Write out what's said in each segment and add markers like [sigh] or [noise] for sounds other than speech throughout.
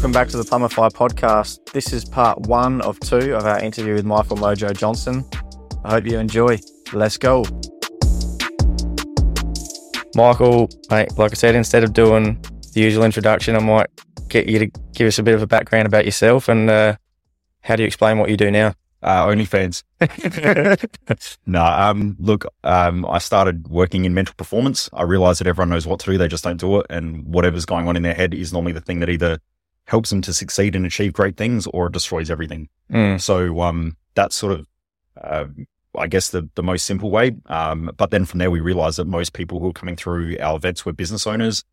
Welcome back to the Plumbify podcast. This is part one of two of our interview with Michael Mojo Johnson. I hope you enjoy. Let's go. Michael, mate, like I said, instead of doing the usual introduction, I might get you to give us a bit of a background about yourself and uh, how do you explain what you do now? Uh, OnlyFans. [laughs] no, um, look, um, I started working in mental performance. I realized that everyone knows what to do, they just don't do it. And whatever's going on in their head is normally the thing that either helps them to succeed and achieve great things or destroys everything. Mm. So um, that's sort of, uh, I guess, the, the most simple way. Um, but then from there, we realized that most people who were coming through our events were business owners.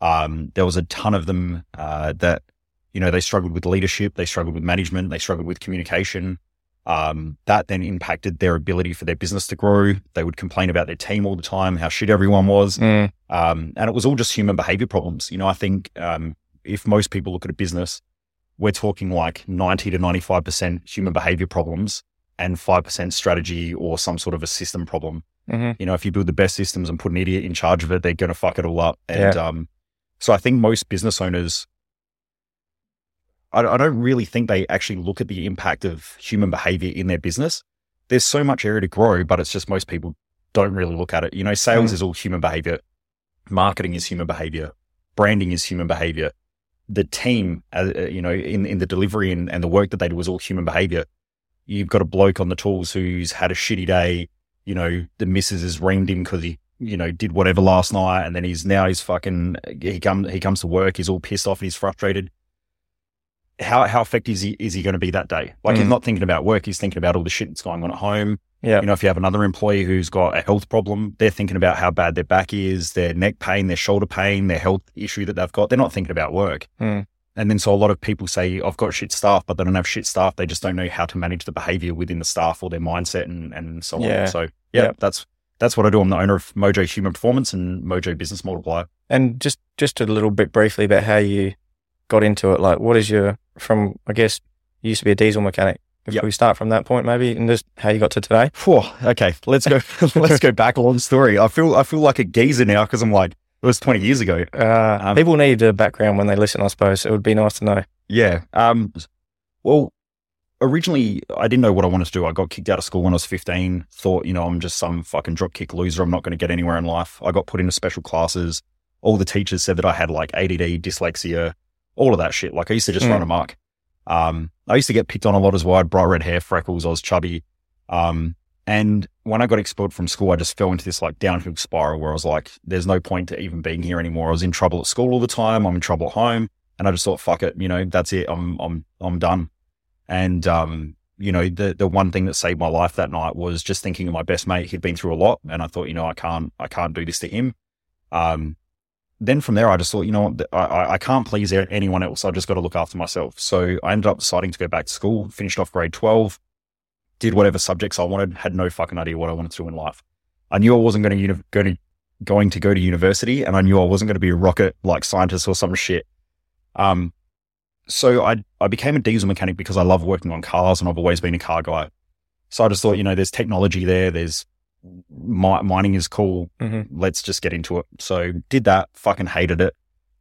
Um, there was a ton of them uh, that, you know, they struggled with leadership, they struggled with management, they struggled with communication. Um, that then impacted their ability for their business to grow. They would complain about their team all the time, how shit everyone was. Mm. Um, and it was all just human behavior problems. You know, I think um, if most people look at a business, we're talking like 90 to 95% human behavior problems and 5% strategy or some sort of a system problem. hmm You know, if you build the best systems and put an idiot in charge of it, they're going to fuck it all up. And Yeah. um, so I think most business owners, I, I don't really think they actually look at the impact of human behavior in their business. There's so much area to grow, but it's just most people don't really look at it. You know, sales Mm. is all human behavior, marketing is human behavior, branding is human behavior. The team, uh, uh, you know, in, in the delivery and, and the work that they do was all human behavior. You've got a bloke on the tools who's had a shitty day. You know, the missus has reamed him because he, you know, did whatever last night, and then he's now he's fucking he comes he comes to work, he's all pissed off, and he's frustrated. How how effective is he is he going to be that day? Like he's Mm. not thinking about work, he's thinking about all the shit that's going on at home. Yeah. You know, if you have another employee who's got a health problem, they're thinking about how bad their back is, their neck pain, their shoulder pain, their health issue that they've got. They're not thinking about work. Mm. And then so a lot of people say, I've got shit staff, but they don't have shit staff. They just don't know how to manage the behavior within the staff or their mindset and, and so Yeah. on. So yeah, Yeah. that's that's what I do. I'm the owner of Mojo Human Performance and Mojo Business Multiplier. And just just a little bit briefly about how you got into it. Like, what is your from? I guess you used to be a diesel mechanic. If Yep. we start from that point, maybe, and just how you got to today. Phew, okay, let's go. [laughs] let's go back a long story. I feel I feel like a geezer now because I'm like it was 20 years ago. Uh, Um, people need a background when they listen, I suppose. It would be nice to know. Yeah. Um, well, originally I didn't know what I wanted to do. I got kicked out of school when I was 15. Thought, you know, I'm just some fucking dropkick loser. I'm not going to get anywhere in life. I got put into special classes. All the teachers said that I had like ADD, dyslexia, all of that shit. Like I used to just Mm. run amok. Um, I used to get picked on a lot as well. I had bright red hair, freckles. I was chubby. Um, and when I got expelled from school, I just fell into this like downhill spiral where I was like, there's no point to even being here anymore. I was in trouble at school all the time. I'm in trouble at home. And I just thought, fuck it, you know, that's it. I'm, I'm, I'm done. And, um, you know, the, the one thing that saved my life that night was just thinking of my best mate. He'd been through a lot and I thought, you know, I can't, I can't do this to him. Um, then from there, I just thought, you know I, I, can't please anyone else. I just got to look after myself. So I ended up deciding to go back to school, finished off grade 12, did whatever subjects I wanted, had no fucking idea what I wanted to do in life. I knew I wasn't going to, uni- going to, going to go to university and I knew I wasn't going to be a rocket like scientist or some shit. Um, so I, I became a diesel mechanic because I love working on cars and I've always been a car guy. So I just thought, you know, there's technology there. There's mi- mining is cool. Mhm. Let's just get into it. So did that. Fucking hated it.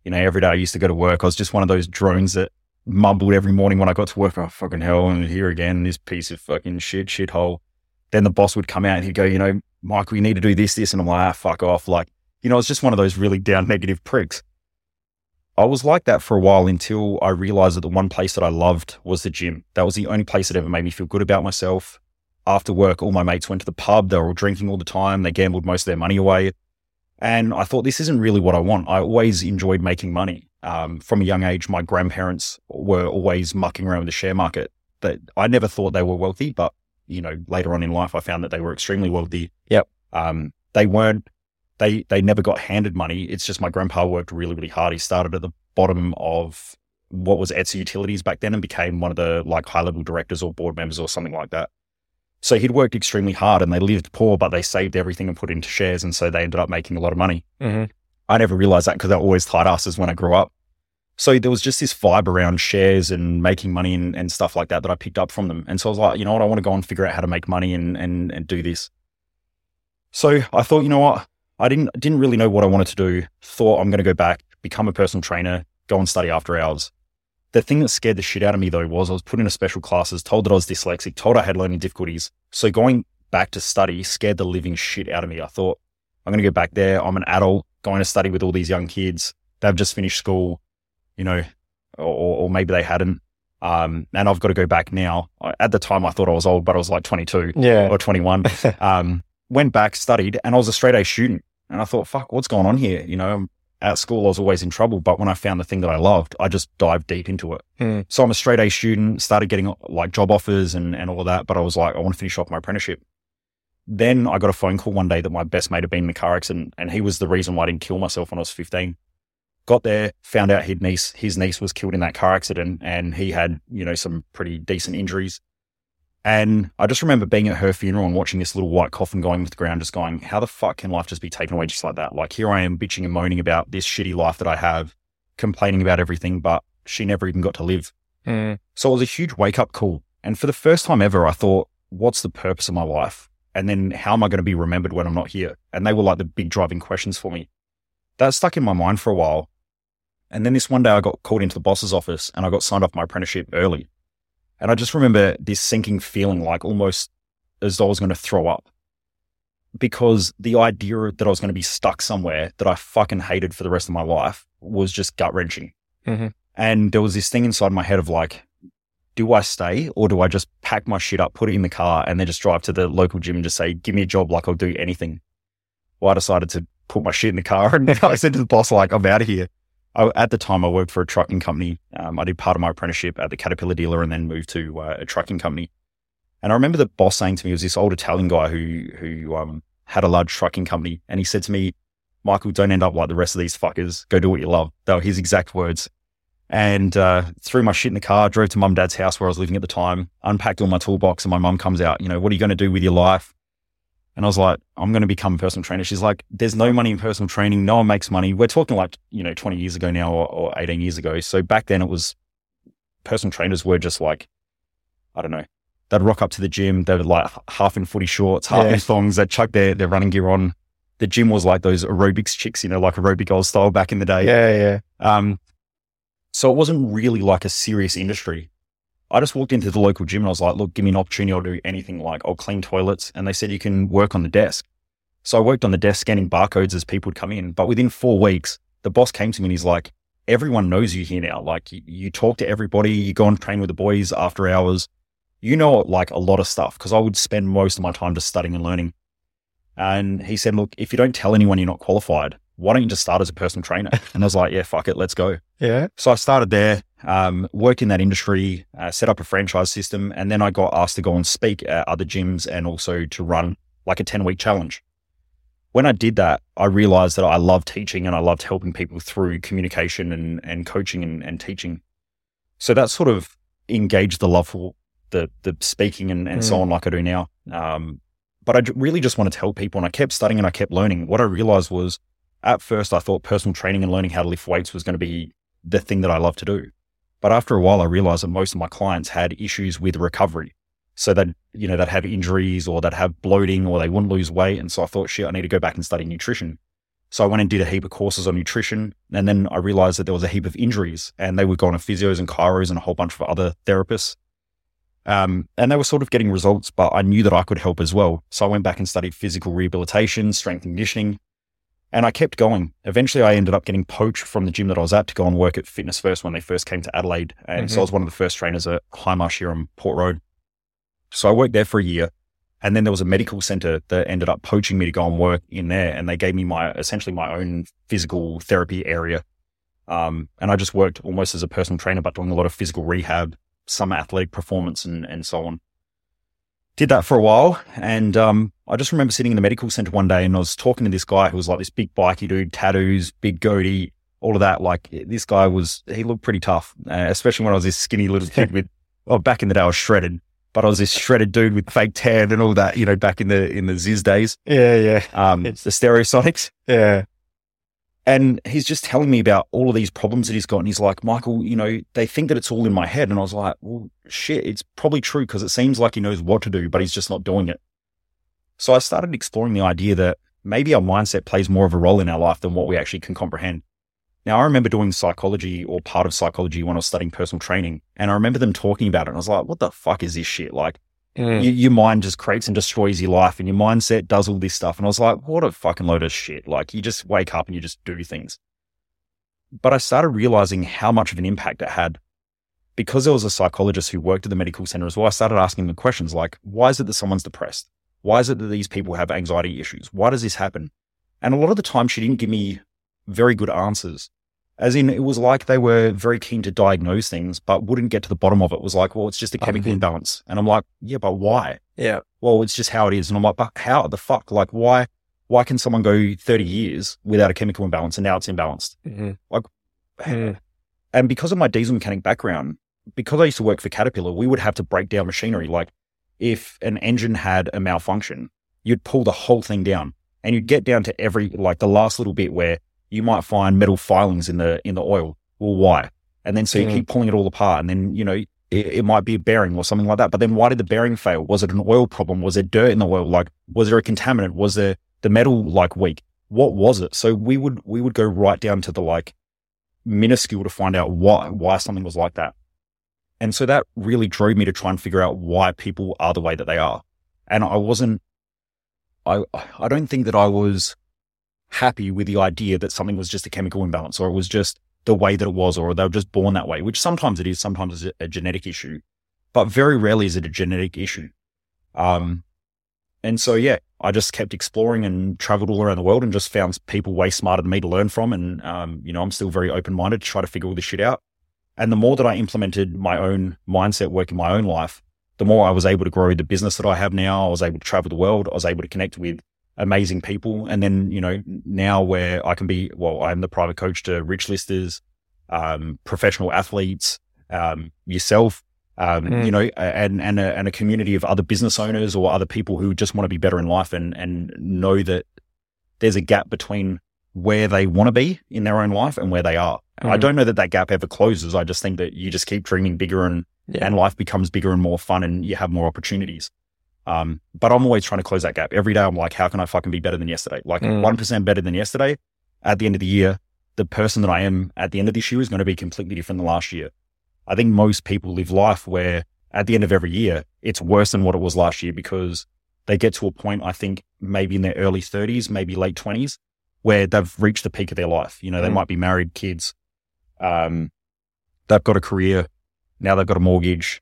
You know, every day I used to go to work. I was just one of those drones that mumbled every morning when I got to work. Oh, fucking hell. And here again, this piece of fucking shit, shithole. Then the boss would come out and he'd go, you know, Michael, you need to do this, this. And I'm like, ah, fuck off. Like, you know, it's just one of those really down negative pricks. I was like that for a while until I realized that the one place that I loved was the gym. That was the only place that ever made me feel good about myself. After work, all my mates went to the pub. They were all drinking all the time. They gambled most of their money away. And I thought, this isn't really what I want. I always enjoyed making money. Um, from a young age, my grandparents were always mucking around with the share market. That I never thought they were wealthy, but you know, later on in life, I found that they were extremely wealthy. Yep. Um, they weren't. They they never got handed money. It's just my grandpa worked really really hard. He started at the bottom of what was ETSA Utilities back then and became one of the like high level directors or board members or something like that. So he'd worked extremely hard and they lived poor, but they saved everything and put into shares. And so they ended up making a lot of money. hmm I never realized that because I always tied asses when I grew up. So there was just this vibe around shares and making money and, and stuff like that that I picked up from them. And so I was like, you know what, I want to go and figure out how to make money and, and, and do this. So I thought, you know what, I didn't didn't really know what I wanted to do. Thought I'm going to go back, become a personal trainer, go and study after hours. The thing that scared the shit out of me though was I was put into special classes, told that I was dyslexic, told I had learning difficulties. So going back to study scared the living shit out of me. I thought, I'm going to go back there. I'm an adult going to study with all these young kids. They've just finished school, you know, or, or maybe they hadn't. Um, and I've got to go back now. At the time, I thought I was old, but I was like 22 Yeah. or 21. [laughs] um, went back, studied, and I was a straight A student. And I thought, fuck, what's going on here? You know, at school, I was always in trouble. But when I found the thing that I loved, I just dived deep into it. Hmm. So I'm a straight A student, started getting like job offers and, and all of that. But I was like, I want to finish off my apprenticeship. Then I got a phone call one day that my best mate had been in a car accident and he was the reason why I didn't kill myself when I was 15. Got there, found out his niece, his niece was killed in that car accident and he had, you know, some pretty decent injuries. And I just remember being at her funeral and watching this little white coffin going with the ground, just going, how the fuck can life just be taken away just like that? Like here I am bitching and moaning about this shitty life that I have, complaining about everything, but she never even got to live. Hmm. So it was a huge wake up call. And for the first time ever, I thought, what's the purpose of my life? And then how am I going to be remembered when I'm not here? And they were like the big driving questions for me. That stuck in my mind for a while. And then this one day I got called into the boss's office and I got signed off my apprenticeship early. And I just remember this sinking feeling like almost as though I was going to throw up because the idea that I was going to be stuck somewhere that I fucking hated for the rest of my life was just gut wrenching. Mhm. And there was this thing inside my head of like, do I stay or do I just pack my shit up, put it in the car, and then just drive to the local gym and just say, give me a job like I'll do anything? Well, I decided to put my shit in the car [laughs] and I said to the boss, like, I'm out of here. I, at the time, I worked for a trucking company. Um, I did part of my apprenticeship at the Caterpillar dealer and then moved to uh, a trucking company. And I remember the boss saying to me, it was this old Italian guy who, who um, had a large trucking company. And he said to me, Michael, don't end up like the rest of these fuckers. Go do what you love. They were his exact words. And uh, threw my shit in the car, drove to mum and dad's house where I was living at the time, unpacked all my toolbox, and my mum comes out, you know, what are you going to do with your life? And I was like, I'm going to become a personal trainer. She's like, there's no money in personal training. No one makes money. We're talking like, you know, 20 years ago now or, or 18 years ago. So back then it was personal trainers were just like, I don't know. They'd rock up to the gym. They were like half in footy shorts, half Yeah. in thongs. They'd chuck their, their running gear on. The gym was like those aerobics chicks, you know, like aerobic girls style back in the day. Yeah, yeah. Um, so it wasn't really like a serious industry. I just walked into the local gym and I was like, look, give me an opportunity. I'll do anything. Like I'll clean toilets. And they said you can work on the desk. So I worked on the desk scanning barcodes as people would come in. But within four weeks, the boss came to me and he's like, everyone knows you here now. Like you, you talk to everybody, you go and train with the boys after hours. You know, like a lot of stuff because I would spend most of my time just studying and learning. And he said, look, if you don't tell anyone you're not qualified, why don't you just start as a personal trainer? [laughs] And I was like, yeah, fuck it, let's go. Yeah. So I started there, um, worked in that industry, uh, set up a franchise system, and then I got asked to go and speak at other gyms and also to run like a 10 week challenge. When I did that, I realized that I loved teaching and I loved helping people through communication and, and coaching and, and teaching. So that sort of engaged the love for the, the speaking and, and so Mm. on, like I do now. Um, but I really just wanted to help people and I kept studying and I kept learning. What I realized was at first I thought personal training and learning how to lift weights was going to be the thing that I love to do. But after a while, I realized that most of my clients had issues with recovery. So that, you know, they'd have injuries or they'd have bloating or they wouldn't lose weight. And so I thought, shit, I need to go back and study nutrition. So I went and did a heap of courses on nutrition. And then I realized that there was a heap of injuries and they would go on to physios and chiros and a whole bunch of other therapists. Um, and they were sort of getting results, but I knew that I could help as well. So I went back and studied physical rehabilitation, strength and conditioning, and I kept going. Eventually, I ended up getting poached from the gym that I was at to go and work at Fitness First when they first came to Adelaide. And so I was one of the first trainers at Hindmarsh here on Port Road. So I worked there for a year. And then there was a medical center that ended up poaching me to go and work in there. And they gave me my essentially my own physical therapy area. Um, and I just worked almost as a personal trainer, but doing a lot of physical rehab, some athletic performance and, and so on. Did that for a while. And um, I just remember sitting in the medical center one day and I was talking to this guy who was like this big bikey dude, tattoos, big goatee, all of that. Like this guy was, he looked pretty tough, uh, especially when I was this skinny little kid with, [laughs] well, back in the day I was shredded, but I was this shredded dude with fake tan and all that, you know, back in the, in the Ziz days, Yeah, yeah. um, It's- the stereosonics. Yeah. And he's just telling me about all of these problems that he's got. And he's like, Michael, you know, they think that it's all in my head. And I was like, well, shit, it's probably true because it seems like he knows what to do, but he's just not doing it. So I started exploring the idea that maybe our mindset plays more of a role in our life than what we actually can comprehend. Now, I remember doing psychology or part of psychology when I was studying personal training, and I remember them talking about it. And I was like, what the fuck is this shit? Like, Mm. you, your mind just creates and destroys your life, and your mindset does all this stuff. And I was like, what a fucking load of shit. Like, you just wake up and you just do things. But I started realizing how much of an impact it had because there was a psychologist who worked at the medical center as well. I started asking them questions like, why is it that someone's depressed? Why is it that these people have anxiety issues? Why does this happen? And a lot of the time, she didn't give me very good answers. As in, it was like they were very keen to diagnose things, but wouldn't get to the bottom of it. It was like, well, it's just a chemical imbalance. And I'm like, yeah, but why? Yeah. Well, it's just how it is. And I'm like, but how the fuck? Like, why? Why can someone go 30 years without a chemical imbalance and now it's imbalanced? hmm Mm. And because of my diesel mechanic background, because I used to work for Caterpillar, we would have to break down machinery. Like if an engine had a malfunction, you'd pull the whole thing down and you'd get down to every, like the last little bit where you might find metal filings in the, in the oil. Well, why? And then so you Mm. keep pulling it all apart and then, you know, it, it might be a bearing or something like that. But then why did the bearing fail? Was it an oil problem? Was there dirt in the oil? Like, was there a contaminant? Was there the metal like weak? What was it? So we would, we would go right down to the like minuscule to find out why, why something was like that. And so that really drove me to try and figure out why people are the way that they are. And I wasn't, I, I don't think that I was happy with the idea that something was just a chemical imbalance or it was just the way that it was, or they were just born that way, which sometimes it is, sometimes it's a, genetic issue, but very rarely is it a genetic issue. Um, and so, yeah, I just kept exploring and traveled all around the world and just found people way smarter than me to learn from. And, um, you know, I'm still very open minded to try to figure all this shit out. And the more that I implemented my own mindset work in my own life, the more I was able to grow the business that I have now. I was able to travel the world. I was able to connect with amazing people. And then, you know, now where I can be, well, I'm the private coach to rich listers, um, professional athletes, um, yourself, um, Mm. you know, and, and a, and a community of other business owners or other people who just want to be better in life and, and know that there's a gap between where they want to be in their own life and where they are. I Mhm. don't know that that gap ever closes. I just think that you just keep dreaming bigger and, Yeah. and life becomes bigger and more fun and you have more opportunities. Um, but I'm always trying to close that gap. Every day I'm like, how can I fucking be better than yesterday? Like Mm. 1% better than yesterday. At the end of the year, the person that I am at the end of this year is going to be completely different than last year. I think most people live life where at the end of every year, it's worse than what it was last year because they get to a point, I think maybe in their early 30s, maybe late 20s, where they've reached the peak of their life. You know, they Mm. might be married, kids, um, they've got a career, now they've got a mortgage,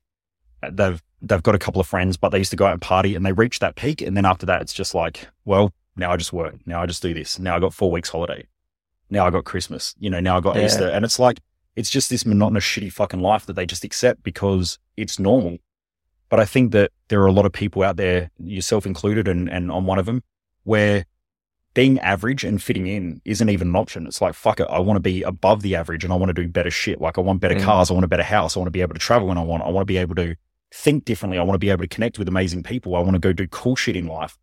they've they've got a couple of friends, but they used to go out and party and they reach that peak, and then after that, it's just like, well, now I just work, now I just do this, now I got four weeks holiday, now I got Christmas, you know, now I got Yeah. Easter, and it's like it's just this monotonous, shitty fucking life that they just accept because it's normal. But I think that there are a lot of people out there, yourself included, and and I'm one of them, where being average and fitting in isn't even an option. It's like, fuck it. I want to be above the average and I want to do better shit. Like I want better Mm. cars. I want a better house. I want to be able to travel when I want. I want to be able to think differently. I want to be able to connect with amazing people. I want to go do cool shit in life.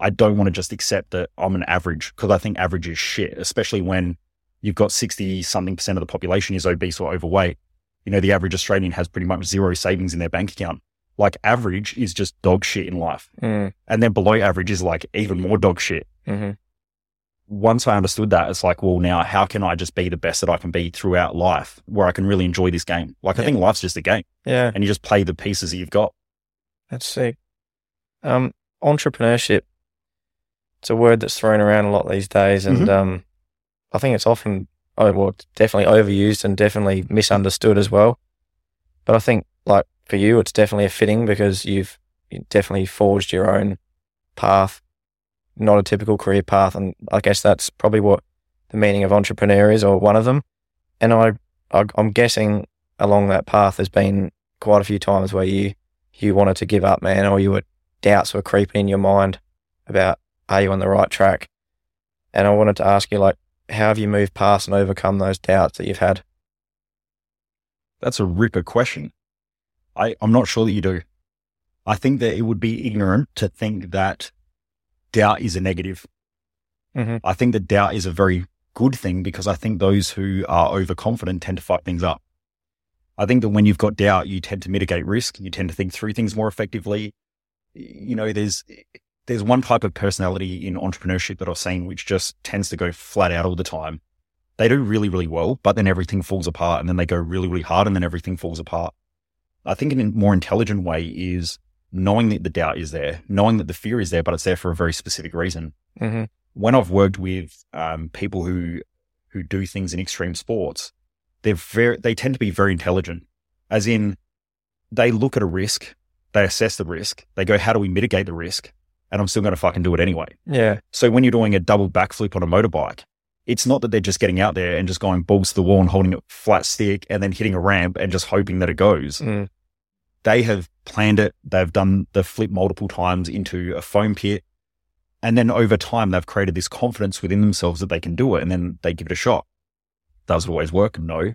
I don't want to just accept that I'm an average because I think average is shit, especially when you've got 60 something percent of the population is obese or overweight. You know, the average Australian has pretty much zero savings in their bank account. Like average is just dog shit in life. Mm. And then below average is like even more dog shit hmm once I understood that, it's like, well, now how can I just be the best that I can be throughout life where I can really enjoy this game? Like, I think life's just a game Yeah. and you just play the pieces that you've got. That's sick. Um, entrepreneurship. It's a word that's thrown around a lot these days, and Mhm. um, I think it's often, oh, well, definitely overused and definitely misunderstood as well. But I think, like for you, it's definitely a fitting because you've definitely forged your own path, not a typical career path, and I guess that's probably what the meaning of entrepreneur is, or one of them. And I, I I'm guessing along that path, there's been quite a few times where you you wanted to give up, man, or you were doubts were creeping in your mind about are you on the right track? And I wanted to ask you, like, how have you moved past and overcome those doubts that you've had? That's a ripper question. I, I'm not sure that you do. I think that it would be ignorant to think that doubt is a negative. Mhm. I think that doubt is a very good thing because I think those who are overconfident tend to fuck things up. I think that when you've got doubt, you tend to mitigate risk. You tend to think through things more effectively. You know, there's, there's one type of personality in entrepreneurship that I've seen, which just tends to go flat out all the time. they do really, really well, but then everything falls apart and then they go really, really hard and then everything falls apart. I think in a more intelligent way is knowing that the doubt is there, knowing that the fear is there, but it's there for a very specific reason. Mm-hmm. When I've worked with um, people who who do things in extreme sports, they're very they tend to be very intelligent, as in they look at a risk, they assess the risk, they go, how do we mitigate the risk? And I'm still going to fucking do it anyway. Yeah. So when you're doing a double backflip on a motorbike, it's not that they're just getting out there and just going balls to the wall and holding a flat stick and then hitting a ramp and just hoping that it goes. Mm. They have planned it. They've done the flip multiple times into a foam pit. And then over time, they've created this confidence within themselves that they can do it. And then they give it a shot. Does it always work? No.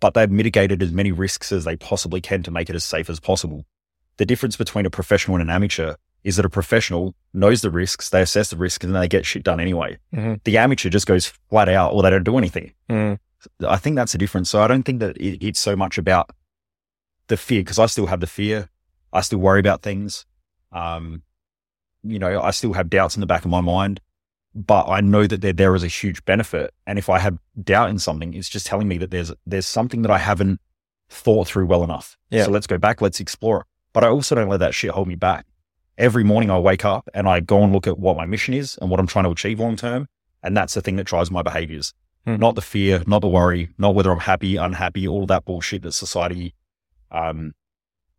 But they've mitigated as many risks as they possibly can to make it as safe as possible. The difference between a professional and an amateur is that a professional knows the risks, they assess the risks, and they get shit done anyway. Mhm. The amateur just goes flat out or they don't do anything. Mm. I think that's the difference. So I don't think that it, it's so much about the fear because I still have the fear. I still worry about things. Um, you know, I still have doubts in the back of my mind, but I know that they're there as a huge benefit. And if I have doubt in something, it's just telling me that there's there's something that I haven't thought through well enough. Yeah. So let's go back. Let's explore it. But I also don't let that shit hold me back. Every morning I wake up and I go and look at what my mission is and what I'm trying to achieve long term. And that's the thing that drives my behaviors. Hmm. Not the fear, not the worry, not whether I'm happy, unhappy, all that bullshit that society um,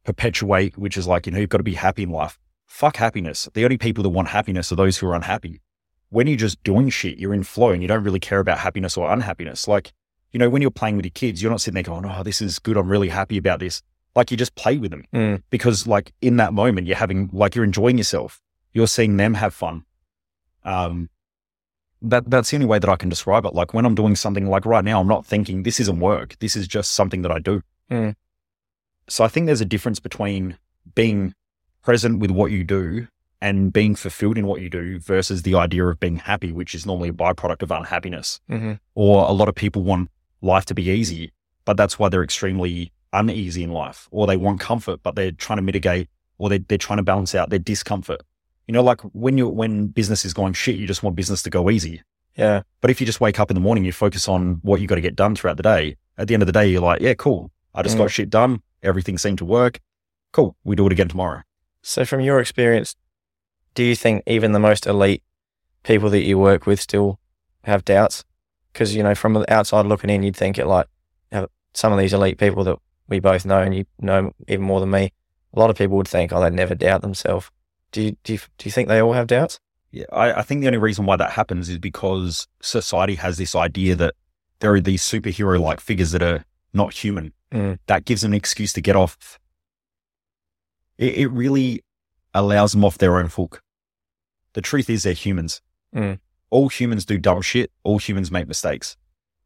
perpetuate, which is like, you know, you've got to be happy in life. Fuck happiness. The only people that want happiness are those who are unhappy. When you're just doing shit, you're in flow and you don't really care about happiness or unhappiness. Like, you know, when you're playing with your kids, you're not sitting there going, oh, this is good. I'm really happy about this. Like you just play with them Mm. because like in that moment, you're having, like you're enjoying yourself. You're seeing them have fun. Um, that, that's the only way that I can describe it. Like when I'm doing something like right now, I'm not thinking this isn't work. This is just something that I do. Mm. So I think there's a difference between being present with what you do and being fulfilled in what you do versus the idea of being happy, which is normally a byproduct of unhappiness. hmm Or a lot of people want life to be easy, but that's why they're extremely uneasy in life. Or they want comfort, but they're trying to mitigate or they're, they're trying to balance out their discomfort. You know, like when you when business is going shit, you just want business to go easy. Yeah. But if you just wake up in the morning, you focus on what you got to get done throughout the day. At the end of the day, you're like, yeah, cool. I just Mm. got shit done. Everything seemed to work. Cool. We do it again tomorrow. So, from your experience, do you think even the most elite people that you work with still have doubts? Because you know, from the outside looking in, you'd think it like some of these elite people that we both know, and you know even more than me. A lot of people would think, oh, they never doubt themselves. Do you do you, do you think they all have doubts? Yeah, I, I think the only reason why that happens is because society has this idea that there are these superhero like figures that are not human. Mm. That gives them an excuse to get off. It, it really allows them off their own hook. The truth is, they're humans. Mm. All humans do dumb shit. All humans make mistakes.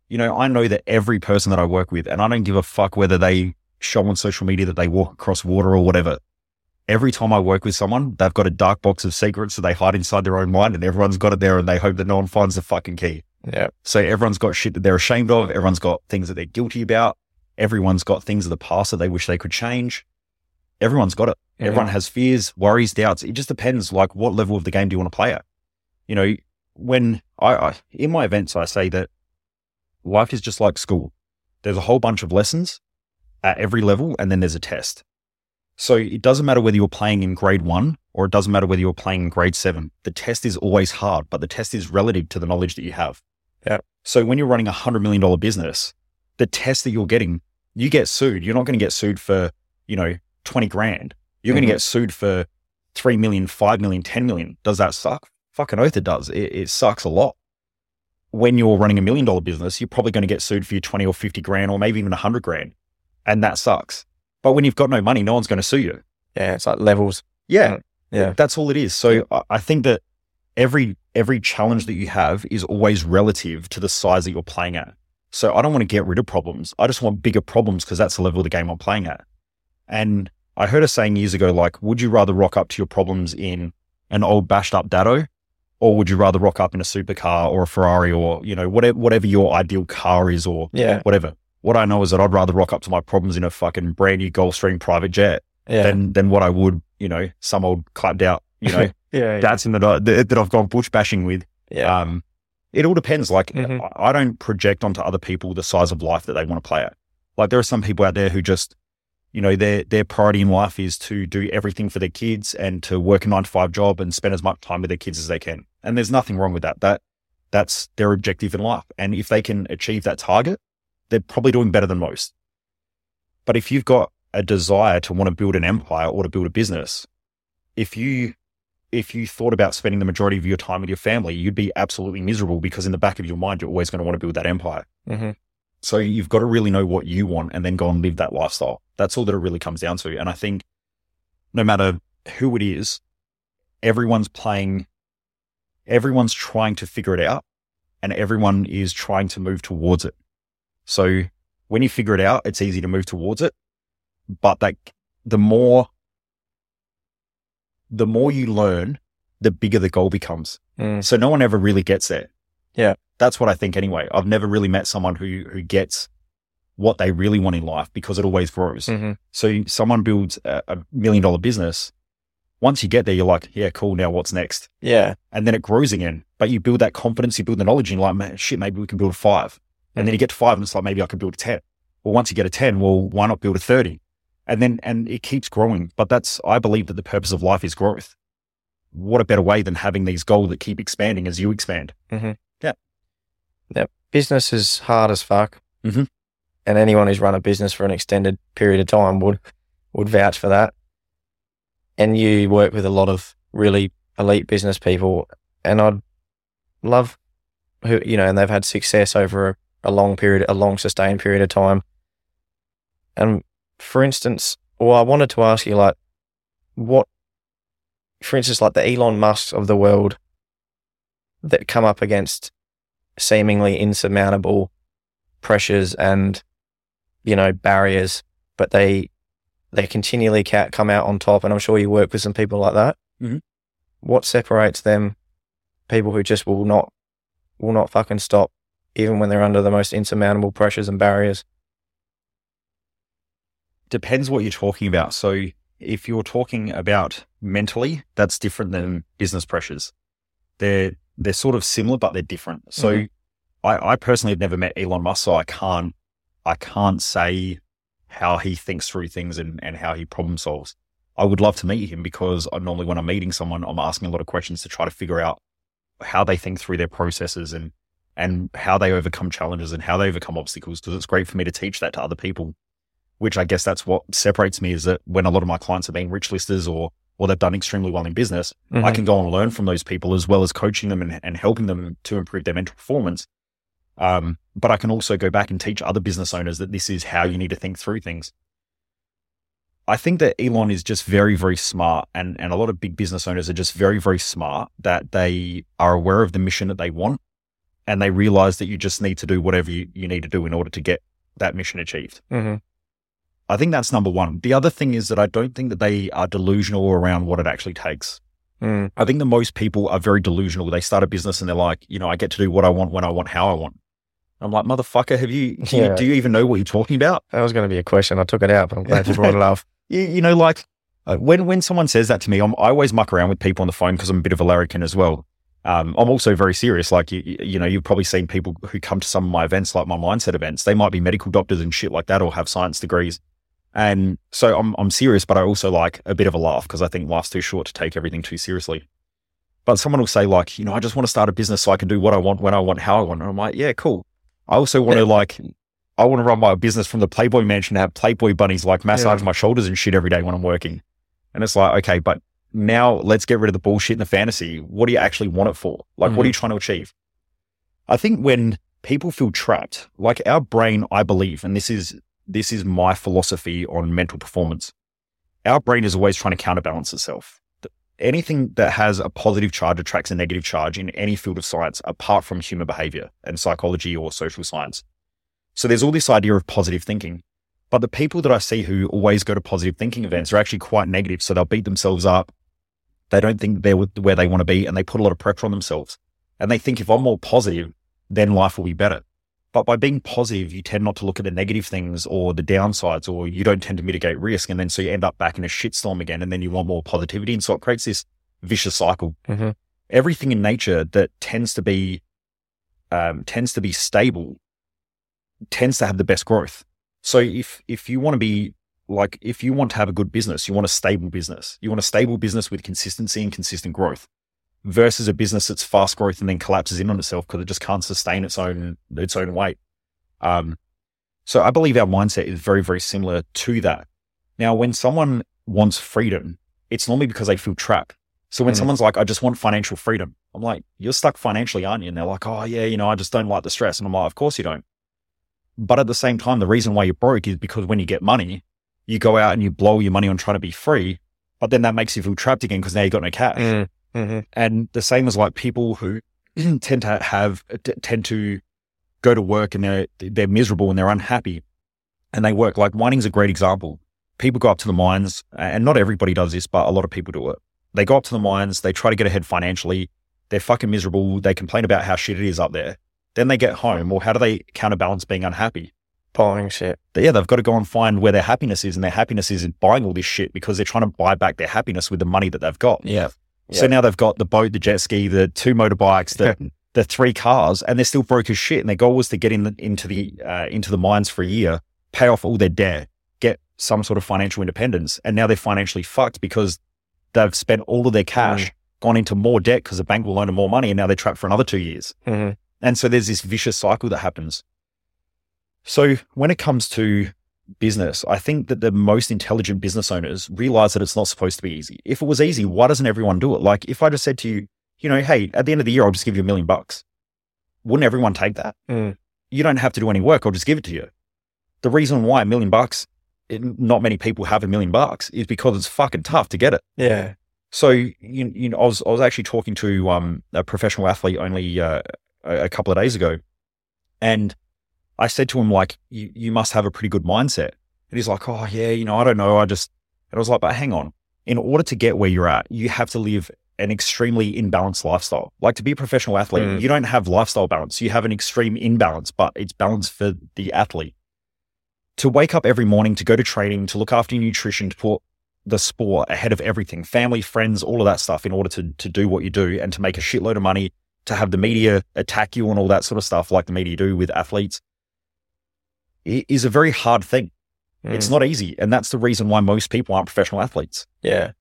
You know, I know that every person that I work with, and I don't give a fuck whether they show on social media that they walk across water or whatever. Every time I work with someone, they've got a dark box of secrets that they hide inside their own mind, and everyone's got it there, and they hope that no one finds the fucking key. Yeah. So everyone's got shit that they're ashamed of. Everyone's got things that they're guilty about. Everyone's got things of the past that they wish they could change. Everyone's got it. Yeah. Everyone has fears, worries, doubts. It just depends, like, what level of the game do you want to play at? You know, when I, I in my events, I say that life is just like school. There's a whole bunch of lessons at every level, and then there's a test. So it doesn't matter whether you're playing in grade one or it doesn't matter whether you're playing in grade seven. The test is always hard, but the test is relative to the knowledge that you have. Yeah. So when you're running a hundred million dollar business, the test that you're getting, you get sued. You're not going to get sued for, you know, 20 grand. You're going Mhm. to get sued for 3 million, 5 million, 10 million. Does that suck? Fucking oath it does. It, it sucks a lot. When you're running a million dollar business, you're probably going to get sued for your 20 or 50 grand or maybe even 100 grand. And that sucks. But when you've got no money, no one's going to sue you. Yeah. It's like levels. Yeah. Yeah. That's all it is. So I think that every every challenge that you have is always relative to the size that you're playing at. So I don't want to get rid of problems. I just want bigger problems because that's the level of the game I'm playing at. And I heard a saying years ago, like, would you rather rock up to your problems in an old bashed up Datto, or would you rather rock up in a supercar or a Ferrari or you know whatever whatever your ideal car is or Yeah. whatever? What I know is that I'd rather rock up to my problems in a fucking brand new Gulfstream private jet Yeah. than than what I would, you know, some old clapped out, you [laughs] know, yeah. that's in that that I've gone bush bashing with. yeah. Um, it all depends. Like Mhm. I I don't project onto other people the size of life that they want to play at. Like there are some people out there who just, you know, their their priority in life is to do everything for their kids and to work a nine to five job and spend as much time with their kids as they can. And there's nothing wrong with that. That that's their objective in life. And if they can achieve that target, they're probably doing better than most. But if you've got a desire to want to build an empire or to build a business, if you if you thought about spending the majority of your time with your family, you'd be absolutely miserable because in the back of your mind, you're always going to want to build that empire. hmm So you've got to really know what you want and then go and live that lifestyle. That's all that it really comes down to. And I think no matter who it is, everyone's playing, everyone's trying to figure it out and everyone is trying to move towards it. So when you figure it out, it's easy to move towards it. But that the more, the more you learn, the bigger the goal becomes. Mm. So no one ever really gets there. Yeah. That's what I think anyway. I've never really met someone who, who gets what they really want in life because it always grows. hmm So someone builds a, a million dollar business. Once you get there, you're like, yeah, cool. Now what's next? Yeah. And then it grows again, but you build that confidence, you build the knowledge and you're like, man, shit, maybe we can build a five. And then you get to five and it's like, maybe I could build a 10. Well, once you get a 10, well, why not build a 30? And then, and it keeps growing. But that's, I believe that the purpose of life is growth. What a better way than having these goals that keep expanding as you expand? Yeah. Yeah. Business is hard as fuck. Mhm. And anyone who's run a business for an extended period of time would would vouch for that. And you work with a lot of really elite business people, and I'd love who you know, and they've had success over a, a long period, a long sustained period of time. And for instance, well, I wanted to ask you, like, what, for instance, like the Elon Musk of the world that come up against seemingly insurmountable pressures and you know barriers, but they they continually ca- come out on top. And I'm sure you work with some people like that. Mhm. What separates them? People who just will not will not fucking stop, even when they're under the most insurmountable pressures and barriers. Depends what you're talking about. So if you're talking about mentally, that's different than business pressures. They're they're sort of similar, but they're different. So Mhm. I, I personally have never met Elon Musk, so I can't I can't say how he thinks through things and, and how he problem solves. I would love to meet him because I normally when I'm meeting someone, I'm asking a lot of questions to try to figure out how they think through their processes and and how they overcome challenges and how they overcome obstacles. Because it's great for me to teach that to other people which I guess that's what separates me is that when a lot of my clients are being rich listers or or they've done extremely well in business, I Mhm. can go and learn from those people as well as coaching them and, and helping them to improve their mental performance. Um, but I can also go back and teach other business owners that this is how you need to think through things. I think that Elon is just very, very smart and, and a lot of big business owners are just very, very smart that they are aware of the mission that they want and they realize that you just need to do whatever you, you need to do in order to get that mission achieved. Mhm. I think that's number one. The other thing is that I don't think that they are delusional around what it actually takes. Mm. I think that most people are very delusional. They start a business and they're like, you know, I get to do what I want when I want, how I want. I'm like, motherfucker, have you, do, Yeah. you, do you even know what you're talking about? That was going to be a question. I took it out, but I'm glad you brought it up. [laughs] You, you know, like uh, when, when someone says that to me, I'm, I always muck around with people on the phone because I'm a bit of a larrikin as well. Um, I'm also very serious. Like, you, you you know, you've probably seen people who come to some of my events, like my mindset events. They might be medical doctors and shit like that or have science degrees. And so I'm, I'm serious, but I also like a bit of a laugh because I think life's too short to take everything too seriously. But someone will say like, you know, I just want to start a business so I can do what I want, when I want, how I want. And I'm like, yeah, cool. I also want to like, I want to run my business from the Playboy mansion and have Playboy bunnies like massage Yeah. my shoulders and shit every day when I'm working. And it's like, okay, but now let's get rid of the bullshit and the fantasy. What do you actually want it for? Like, what are you mm-hmm. trying to achieve? I think when people feel trapped, like our brain, I believe, and this is this is my philosophy on mental performance. Our brain is always trying to counterbalance itself. Anything that has a positive charge attracts a negative charge in any field of science, apart from human behavior and psychology or social science. So there's all this idea of positive thinking. But the people that I see who always go to positive thinking events are actually quite negative. So they'll beat themselves up. They don't think they're where they want to be and they put a lot of pressure on themselves. And they think if I'm more positive, then life will be better. But by being positive, you tend not to look at the negative things or the downsides, or you don't tend to mitigate risk. And then so you end up back in a shitstorm again. And then you want more positivity. And so it creates this vicious cycle. Mhm. Everything in nature that tends to be um, tends to be stable tends to have the best growth. So if if you want to be like if you want to have a good business, you want a stable business. You want a stable business with consistency and consistent growth versus a business that's fast growth and then collapses in on itself because it just can't sustain its own its own weight. Um, so I believe our mindset is very very similar to that. Now, when someone wants freedom, it's normally because they feel trapped. So when Mm. someone's like, "I just want financial freedom," I'm like, "You're stuck financially, aren't you?" And they're like, "Oh yeah, you know, I just don't like the stress." And I'm like, "Of course you don't." But at the same time, the reason why you're broke is because when you get money, you go out and you blow your money on trying to be free, but then that makes you feel trapped again because now you've got no cash. Mm. Hmm And the same as like people who [clears throat] tend to have t- tend to go to work and they're they're miserable and they're unhappy, and they work. Like mining's a great example. People go up to the mines, and not everybody does this, but a lot of people do it. They go up to the mines, they try to get ahead financially. They're fucking miserable. They complain about how shit it is up there. Then they get home. Well, how do they counterbalance being unhappy? Buying shit. Yeah, they've got to go and find where their happiness is, and their happiness is in buying all this shit because they're trying to buy back their happiness with the money that they've got. Yeah. So now they've got the boat, the jet ski, the two motorbikes, the [laughs] the three cars, and they're still broke as shit. And their goal was to get in the, into the uh, into the mines for a year, pay off all their debt, get some sort of financial independence, and now they're financially fucked because they've spent all of their cash, gone into more debt because the bank will loan them more money, and now they're trapped for another two years. hmm And so there's this vicious cycle that happens. So when it comes to business, I think that the most intelligent business owners realize that it's not supposed to be easy. If it was easy, why doesn't everyone do it? Like if I just said to you, you know, hey, at the end of the year, I'll just give you a million bucks. Wouldn't everyone take that? Mm. You don't have to do any work. I'll just give it to you. The reason why a million bucks, it, not many people have a million bucks is because it's fucking tough to get it. Yeah. So you, you know, I was I was actually talking to um, a professional athlete only uh, a, a couple of days ago, and I said to him like, you, "You must have a pretty good mindset." And he's like, "Oh yeah, you know, I don't know. I just," and I was like, "But hang on. In order to get where you're at, you have to live an extremely imbalanced lifestyle. Like to be a professional athlete, Mm. you don't have lifestyle balance. You have an extreme imbalance, but it's balanced for the athlete." To wake up every morning, to go to training, to look after your nutrition, to put the sport ahead of everything, family, friends, all of that stuff in order to, to do what you do and to make a shitload of money, to have the media attack you and all that sort of stuff like the media do with athletes is a very hard thing. It's Mm. not easy. And that's the reason why most people aren't professional athletes. Yeah.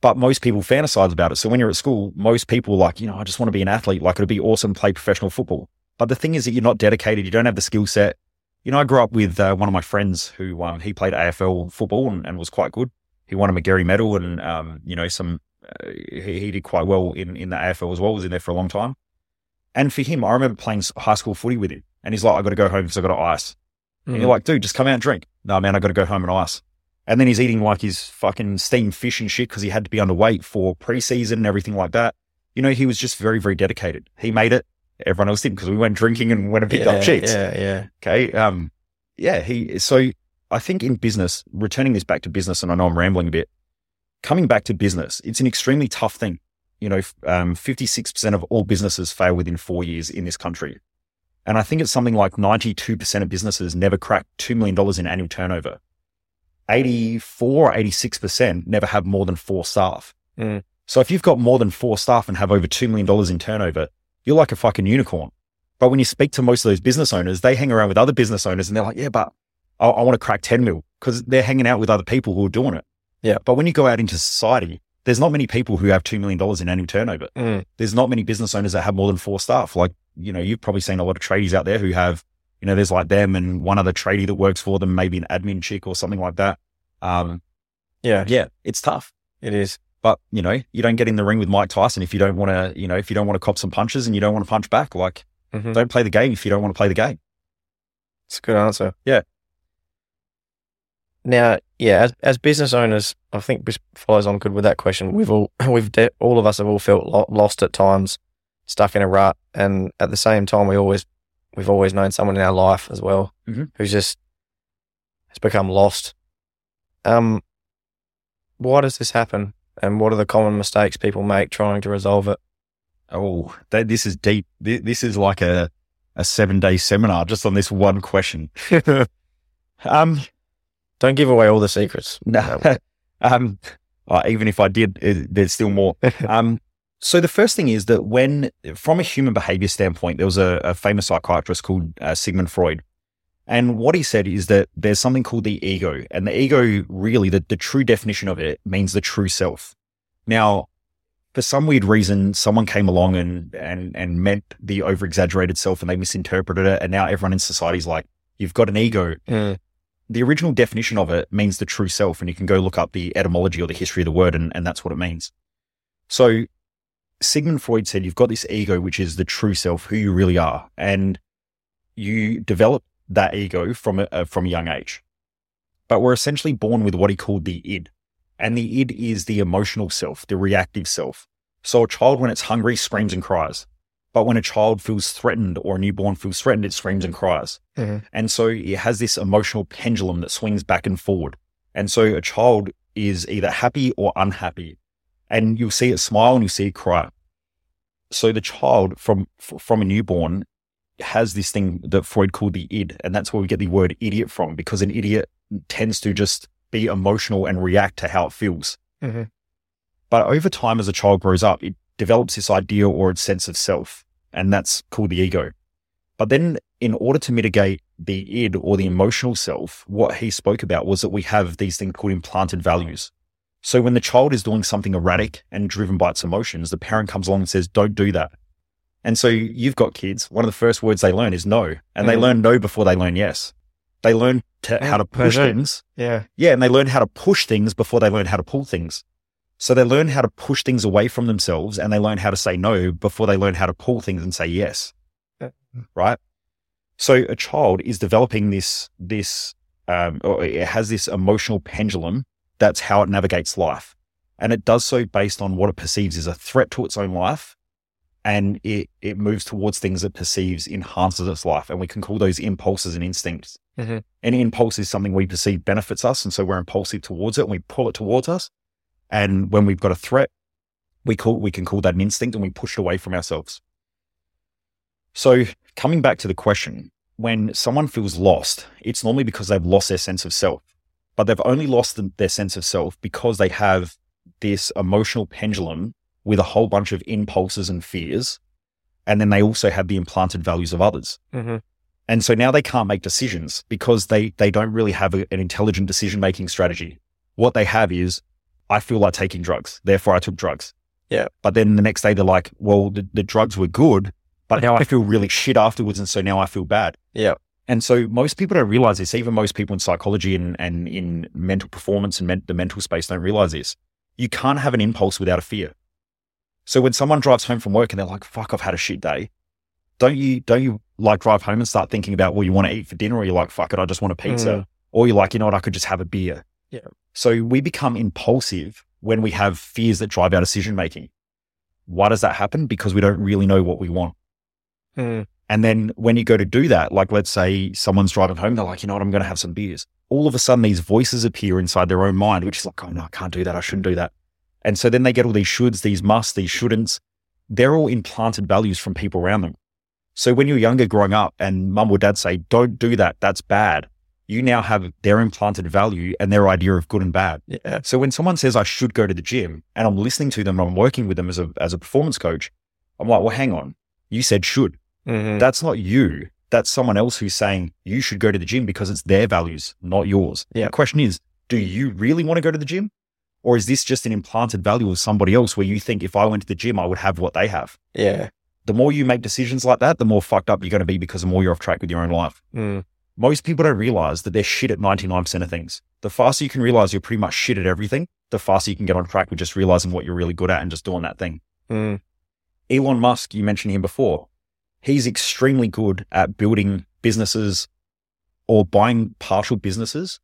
But most people fantasize about it. So when you're at school, most people are like, you know, I just want to be an athlete. Like it'd be awesome to play professional football. But the thing is that you're not dedicated. You don't have the skill set. You know, I grew up with uh, one of my friends who um, he played AFL football and, and was quite good. He won a Magarey medal and, um, you know, some, uh, he, he did quite well in, in the AFL as well, was in there for a long time. And for him, I remember playing high school footy with him. And he's like, I've got to go home because I've got to ice. And Mm. you're like, dude, just come out and drink. No, man, I got to go home and ice. And then he's eating like his fucking steamed fish and shit because he had to be underweight for preseason and everything like that. You know, he was just very, very dedicated. He made it. Everyone else didn't because we went drinking and went and picked yeah, up chicks. Yeah. Yeah. Okay. Um, yeah. He, so I think in business, returning this back to business, and I know I'm rambling a bit, coming back to business, it's an extremely tough thing. You know, um, 56% of all businesses fail within four years in this country. And I think it's something like 92% of businesses never crack $2 million in annual turnover. 84 or 86% never have more than four staff. Mm. So if you've got more than four staff and have over $2 million in turnover, you're like a fucking unicorn. But when you speak to most of those business owners, they hang around with other business owners and they're like, yeah, but I, I want to crack 10 mil because they're hanging out with other people who are doing it. Yeah. But when you go out into society, there's not many people who have $2 million in annual turnover. Mm. There's not many business owners that have more than four staff. Like, you know, you've probably seen a lot of tradies out there who have, you know, there's like them and one other tradie that works for them, maybe an admin chick or something like that. Um, Yeah. yeah, it's tough. It is. But, you know, you don't get in the ring with Mike Tyson if you don't want to, you know, if you don't want to cop some punches and you don't want to punch back. Like, Mhm. don't play the game if you don't want to play the game. It's a good answer. Yeah. Now, yeah, as, as business owners, I think this follows on good with that question. We've all, [laughs] we've, de- all of us have all felt lo- lost at times, stuck in a rut, and at the same time, we always, we've always known someone in our life as well Mhm. who's just has become lost. Um, why does this happen, and what are the common mistakes people make trying to resolve it? Oh, that, this is deep. This, this is like a, a seven day seminar just on this one question. [laughs] Um, Don't give away all the secrets. [laughs] no, um, uh, even if I did, it, there's still more. [laughs] Um, So the first thing is that when, from a human behavior standpoint, there was a, a famous psychiatrist called uh, Sigmund Freud. And what he said is that there's something called the ego. And the ego, really, the, the true definition of it means the true self. Now, for some weird reason, someone came along and, and, and meant the over exaggerated self and they misinterpreted it. And now everyone in society is like, you've got an ego. Mm. The original definition of it means the true self. And you can go look up the etymology or the history of the word, and, and that's what it means. So Sigmund Freud said, you've got this ego, which is the true self, who you really are. And you develop that ego from a, from a young age. But we're essentially born with what he called the id. And the id is the emotional self, the reactive self. So a child, when it's hungry, screams and cries. But when a child feels threatened or a newborn feels threatened, it screams and cries. Mhm. And so it has this emotional pendulum that swings back and forward. And so a child is either happy or unhappy. And you'll see it smile and you'll see it cry. So the child from from a newborn has this thing that Freud called the id, and that's where we get the word idiot from, because an idiot tends to just be emotional and react to how it feels. Mhm. But over time, as a child grows up, it develops this idea or its sense of self, and that's called the ego. But then, in order to mitigate the id or the emotional self, what he spoke about was that we have these things called implanted values. So when the child is doing something erratic and driven by its emotions, the parent comes along and says, don't do that. And so you've got kids. One of the first words they learn is no. And they Mhm. learn no before they learn yes. They learn to, how to push things. Yeah. Yeah. And they learn how to push things before they learn how to pull things. So they learn how to push things away from themselves and they learn how to say no before they learn how to pull things and say yes. Right. So a child is developing this, this, um, or it has this emotional pendulum. That's how it navigates life. And it does so based on what it perceives as a threat to its own life. And it, it moves towards things it perceives enhances its life. And we can call those impulses and instincts. Mhm. Any impulse is something we perceive benefits us. And so we're impulsive towards it and we pull it towards us. And when we've got a threat, we call, we can call that an instinct and we push it away from ourselves. So coming back to the question, when someone feels lost, it's normally because they've lost their sense of self, but they've only lost the- their sense of self because they have this emotional pendulum with a whole bunch of impulses and fears. And then they also have the implanted values of others. Mhm. And so now they can't make decisions because they, they don't really have a- an intelligent decision making strategy. What they have is, I feel like taking drugs. Therefore, I took drugs. Yeah. But then the next day they're like, well, the, the drugs were good, but now I [laughs] feel really shit afterwards. And so now I feel bad. Yeah. And so most people don't realize this. Even most people in psychology and, and in mental performance and men- the mental space don't realize this. You can't have an impulse without a fear. So when someone drives home from work and they're like, fuck, I've had a shit day. Don't you, don't you like drive home and start thinking about what you want to eat for dinner? Or you're like, fuck it, I just want a pizza. Mm. Or you're like, you know what, I could just have a beer. Yeah. So we become impulsive when we have fears that drive our decision making. Why does that happen? Because we don't really know what we want. Mm. And then when you go to do that, like let's say someone's driving home, they're like, you know what, I'm going to have some beers. All of a sudden, these voices appear inside their own mind, which is like, oh no, I can't do that. I shouldn't do that. And so then they get all these shoulds, these musts, these shouldn'ts. They're all implanted values from people around them. So when you're younger growing up and mum or dad say, don't do that, that's bad. You now have their implanted value and their idea of good and bad. Yeah. So when someone says I should go to the gym and I'm listening to them and I'm working with them as a, as a performance coach, I'm like, well, hang on. You said should. Mhm. That's not you. That's someone else who's saying you should go to the gym because it's their values, not yours. Yeah. The question is, do you really want to go to the gym? Or is this just an implanted value of somebody else where you think if I went to the gym, I would have what they have? Yeah. The more you make decisions like that, the more fucked up you're going to be because the more you're off track with your own life. Mm. Most people don't realize that they're shit at 99% of things. The faster you can realize you're pretty much shit at everything, the faster you can get on track with just realizing what you're really good at and just doing that thing. Mm. Elon Musk, you mentioned him before. He's extremely good at building businesses or buying partial businesses.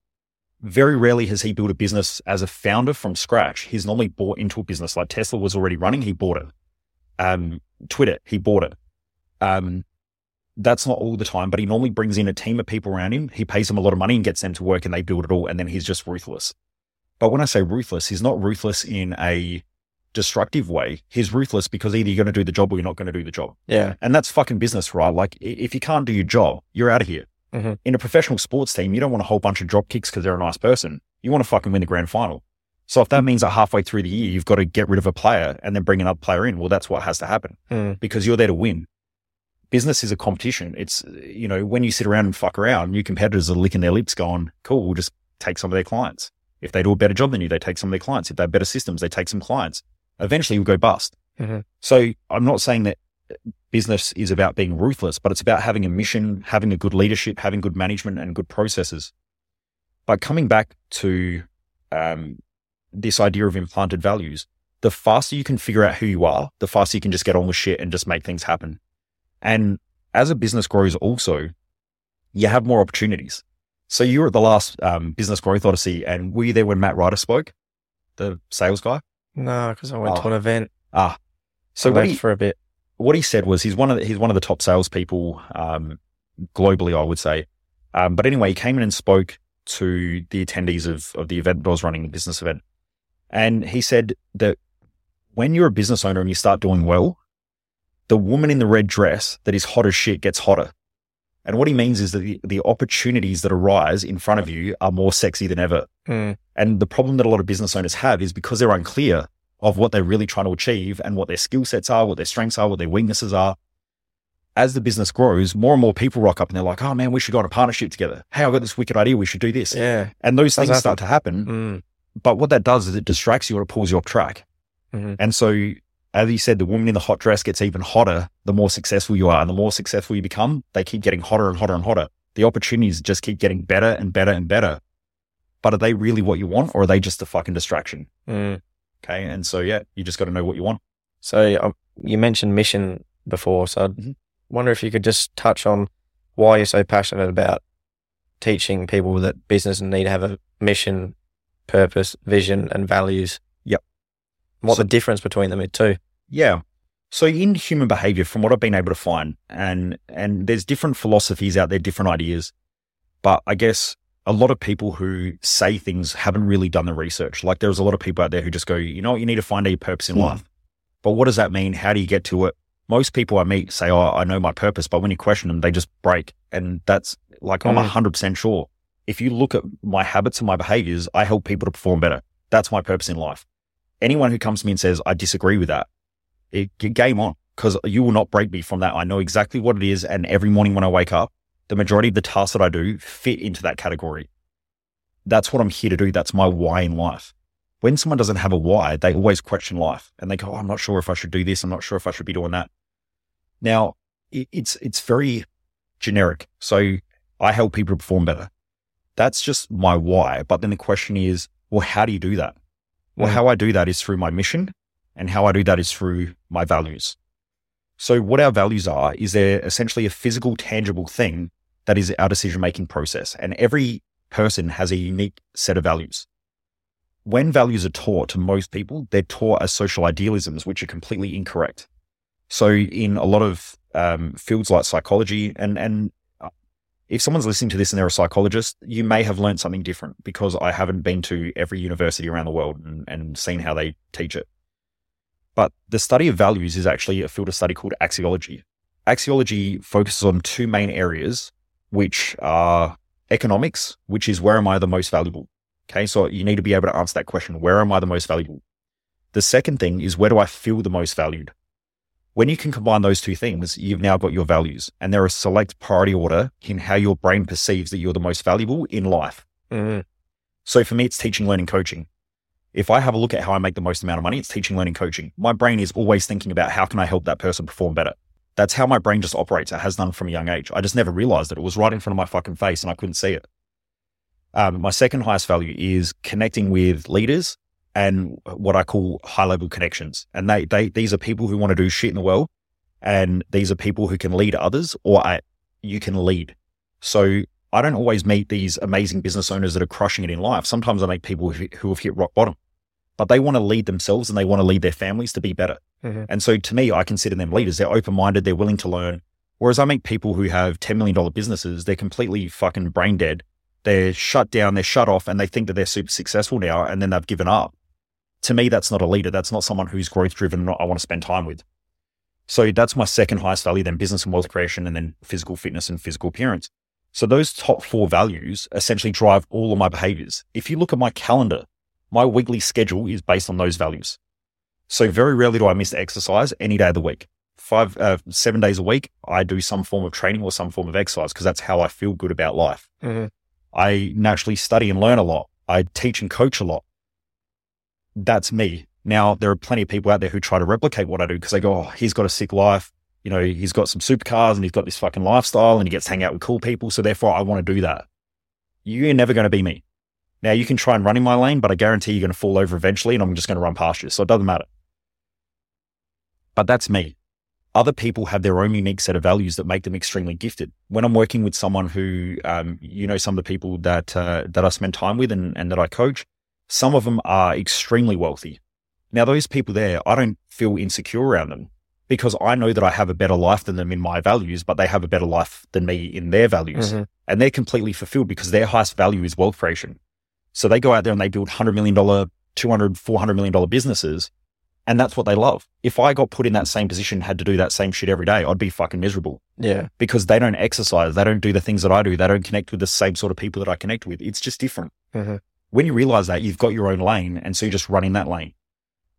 Very rarely has he built a business as a founder from scratch. He's normally bought into a business like Tesla was already running. He bought it. Um, Twitter, he bought it. Um, that's not all the time, but he normally brings in a team of people around him. He pays them a lot of money and gets them to work and they build it all. And then he's just ruthless. But when I say ruthless, he's not ruthless in a destructive way. He's ruthless because either you're going to do the job or you're not going to do the job. Yeah. And that's fucking business, right? Like if you can't do your job, you're out of here. Mhm. In a professional sports team, you don't want a whole bunch of drop kicks because they're a nice person. You want to fucking win the grand final. So if that means that halfway through the year, you've got to get rid of a player and then bring another player in, well, that's what has to happen Mm. because you're there to win. Business is a competition. It's, you know, when you sit around and fuck around, your competitors are licking their lips going, cool, we'll just take some of their clients. If they do a better job than you, they take some of their clients. If they have better systems, they take some clients. Eventually you'll go bust. Mhm. So I'm not saying that business is about being ruthless, but it's about having a mission, having a good leadership, having good management and good processes. But coming back to um, this idea of implanted values, the faster you can figure out who you are, the faster you can just get on with shit and just make things happen. And as a business grows, also, you have more opportunities. So you were at the last um, business growth odyssey, and were you there when Matt Ryder spoke, the sales guy? No, because I went to Oh. an event. Ah, so I what he, for a bit. what he said was he's one of the, he's one of the top salespeople um, globally, I would say. Um, but anyway, he came in and spoke to the attendees of of the event that I was running, the business event, and he said that when you're a business owner and you start doing well, the woman in the red dress that is hot as shit gets hotter. And what he means is that the, the opportunities that arise in front of you are more sexy than ever. Mm. And the problem that a lot of business owners have is because they're unclear of what they're really trying to achieve and what their skill sets are, what their strengths are, what their weaknesses are. As the business grows, more and more people rock up and they're like, oh man, we should go on a partnership together. Hey, I've got this wicked idea. We should do this. Yeah. And those things start to happen. Mm. But what that does is it distracts you or it pulls you off track. Mhm. And so, as you said, the woman in the hot dress gets even hotter the more successful you are. And the more successful you become, they keep getting hotter and hotter and hotter. The opportunities just keep getting better and better and better. But are they really what you want or are they just a fucking distraction? Mm. Okay. And so, yeah, you just got to know what you want. So um, you mentioned mission before, so I Mhm. wonder if you could just touch on why you're so passionate about teaching people that business need to have a mission, purpose, vision, and values. Yep. What So- the difference between them is too. Yeah. So in human behavior, from what I've been able to find, and and there's different philosophies out there, different ideas, but I guess a lot of people who say things haven't really done the research. Like there's a lot of people out there who just go, you know what, you need to find a purpose in Mm. life. But what does that mean? How do you get to it? Most people I meet say, oh, I know my purpose, but when you question them, they just break. And that's like, I'm Mm. 100% sure. If you look at my habits and my behaviors, I help people to perform better. That's my purpose in life. Anyone who comes to me and says, I disagree with that, it, game on because you will not break me from that. I know exactly what it is. And every morning when I wake up, the majority of the tasks that I do fit into that category. That's what I'm here to do. That's my why in life. When someone doesn't have a why, they always question life and they go, oh, I'm not sure if I should do this. I'm not sure if I should be doing that. Now, it's, it's very generic. So I help people perform better. That's just my why. But then the question is, well, how do you do that? Well, Mm. how I do that is through my mission and how I do that is through my values. So what our values are is they're essentially a physical, tangible thing that is our decision making process. And every person has a unique set of values. When values are taught to most people, they're taught as social idealisms, which are completely incorrect. So in a lot of um, fields like psychology and, and if someone's listening to this and they're a psychologist, you may have learned something different because I haven't been to every university around the world and, and seen how they teach it. But the study of values is actually a field of study called axiology. Axiology focuses on two main areas, which are economics, which is where am I the most valuable? Okay. So you need to be able to answer that question. Where am I the most valuable? The second thing is where do I feel the most valued? When you can combine those two things, you've now got your values and they're a select priority order in how your brain perceives that you're the most valuable in life. Mm. So for me, it's teaching, learning, coaching. If I have a look at how I make the most amount of money, it's teaching, learning, coaching. My brain is always thinking about how can I help that person perform better. That's how my brain just operates. It has done from a young age. I just never realized that it was right in front of my fucking face and I couldn't see it. Um, my second highest value is connecting with leaders and what I call high level connections. And they, they, these are people who want to do shit in the world. And these are people who can lead others or I, you can lead. So I don't always meet these amazing business owners that are crushing it in life. Sometimes I meet people who, who have hit rock bottom, but they want to lead themselves and they want to lead their families to be better. Mhm. And so to me, I consider them leaders. They're open minded, they're willing to learn. Whereas I meet people who have $10 million businesses, they're completely fucking brain dead. They're shut down, they're shut off, and they think that they're super successful now, and then they've given up. To me, that's not a leader. That's not someone who's growth driven, I want to spend time with. So that's my second highest value, then business and wealth creation, and then physical fitness and physical appearance. So those top four values essentially drive all of my behaviors. If you look at my calendar, my weekly schedule is based on those values. So very rarely do I miss exercise any day of the week. Five, uh, seven days a week, I do some form of training or some form of exercise because that's how I feel good about life. Mhm. I naturally study and learn a lot. I teach and coach a lot. That's me. Now, there are plenty of people out there who try to replicate what I do because they go, oh, he's got a sick life. You know, he's got some supercars and he's got this fucking lifestyle and he gets to hang out with cool people. So therefore, I want to do that. You're never going to be me. Now, you can try and run in my lane, but I guarantee you're going to fall over eventually and I'm just going to run past you. So it doesn't matter. But that's me. Other people have their own unique set of values that make them extremely gifted. When I'm working with someone who, um, you know, some of the people that uh, that I spend time with and, and that I coach, some of them are extremely wealthy. Now, those people there, I don't feel insecure around them because I know that I have a better life than them in my values, but they have a better life than me in their values. Mhm. And they're completely fulfilled because their highest value is wealth creation. So they go out there and they build $100 million, $200, $400 million businesses. And that's what they love. If I got put in that same position, had to do that same shit every day, I'd be fucking miserable Yeah. because they don't exercise. They don't do the things that I do. They don't connect with the same sort of people that I connect with. It's just different. Mhm. When you realize that you've got your own lane and so you're just run in that lane,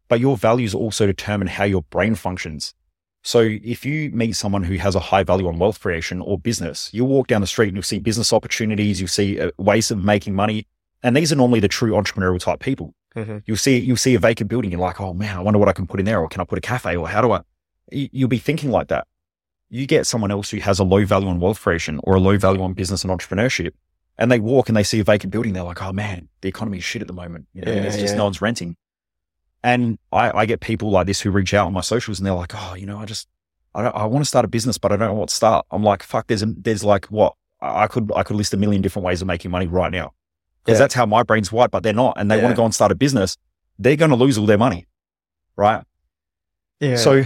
but your values also determine how your brain functions. So if you meet someone who has a high value on wealth creation or business, you'll walk down the street and you'll see business opportunities. You'll see uh, ways of making money. And these are normally the true entrepreneurial type people. Mhm. You'll see, you'll see a vacant building. You're like, oh man, I wonder what I can put in there. Or can I put a cafe? Or how do I, you- you'll be thinking like that. You get someone else who has a low value on wealth creation or a low value on business and entrepreneurship. And they walk and they see a vacant building. They're like, oh man, the economy is shit at the moment. You know, Yeah, it's just yeah. no one's renting. And I, I get people like this who reach out on my socials and they're like, oh, you know, I just, I, don't, I want to start a business, but I don't know what to start. I'm like, fuck, there's, a, there's like what? I could, I could list a million different ways of making money right now because Yeah. that's how my brain's wired, but they're not. And they want to go and start a business. They're going to lose all their money. Right. Yeah. So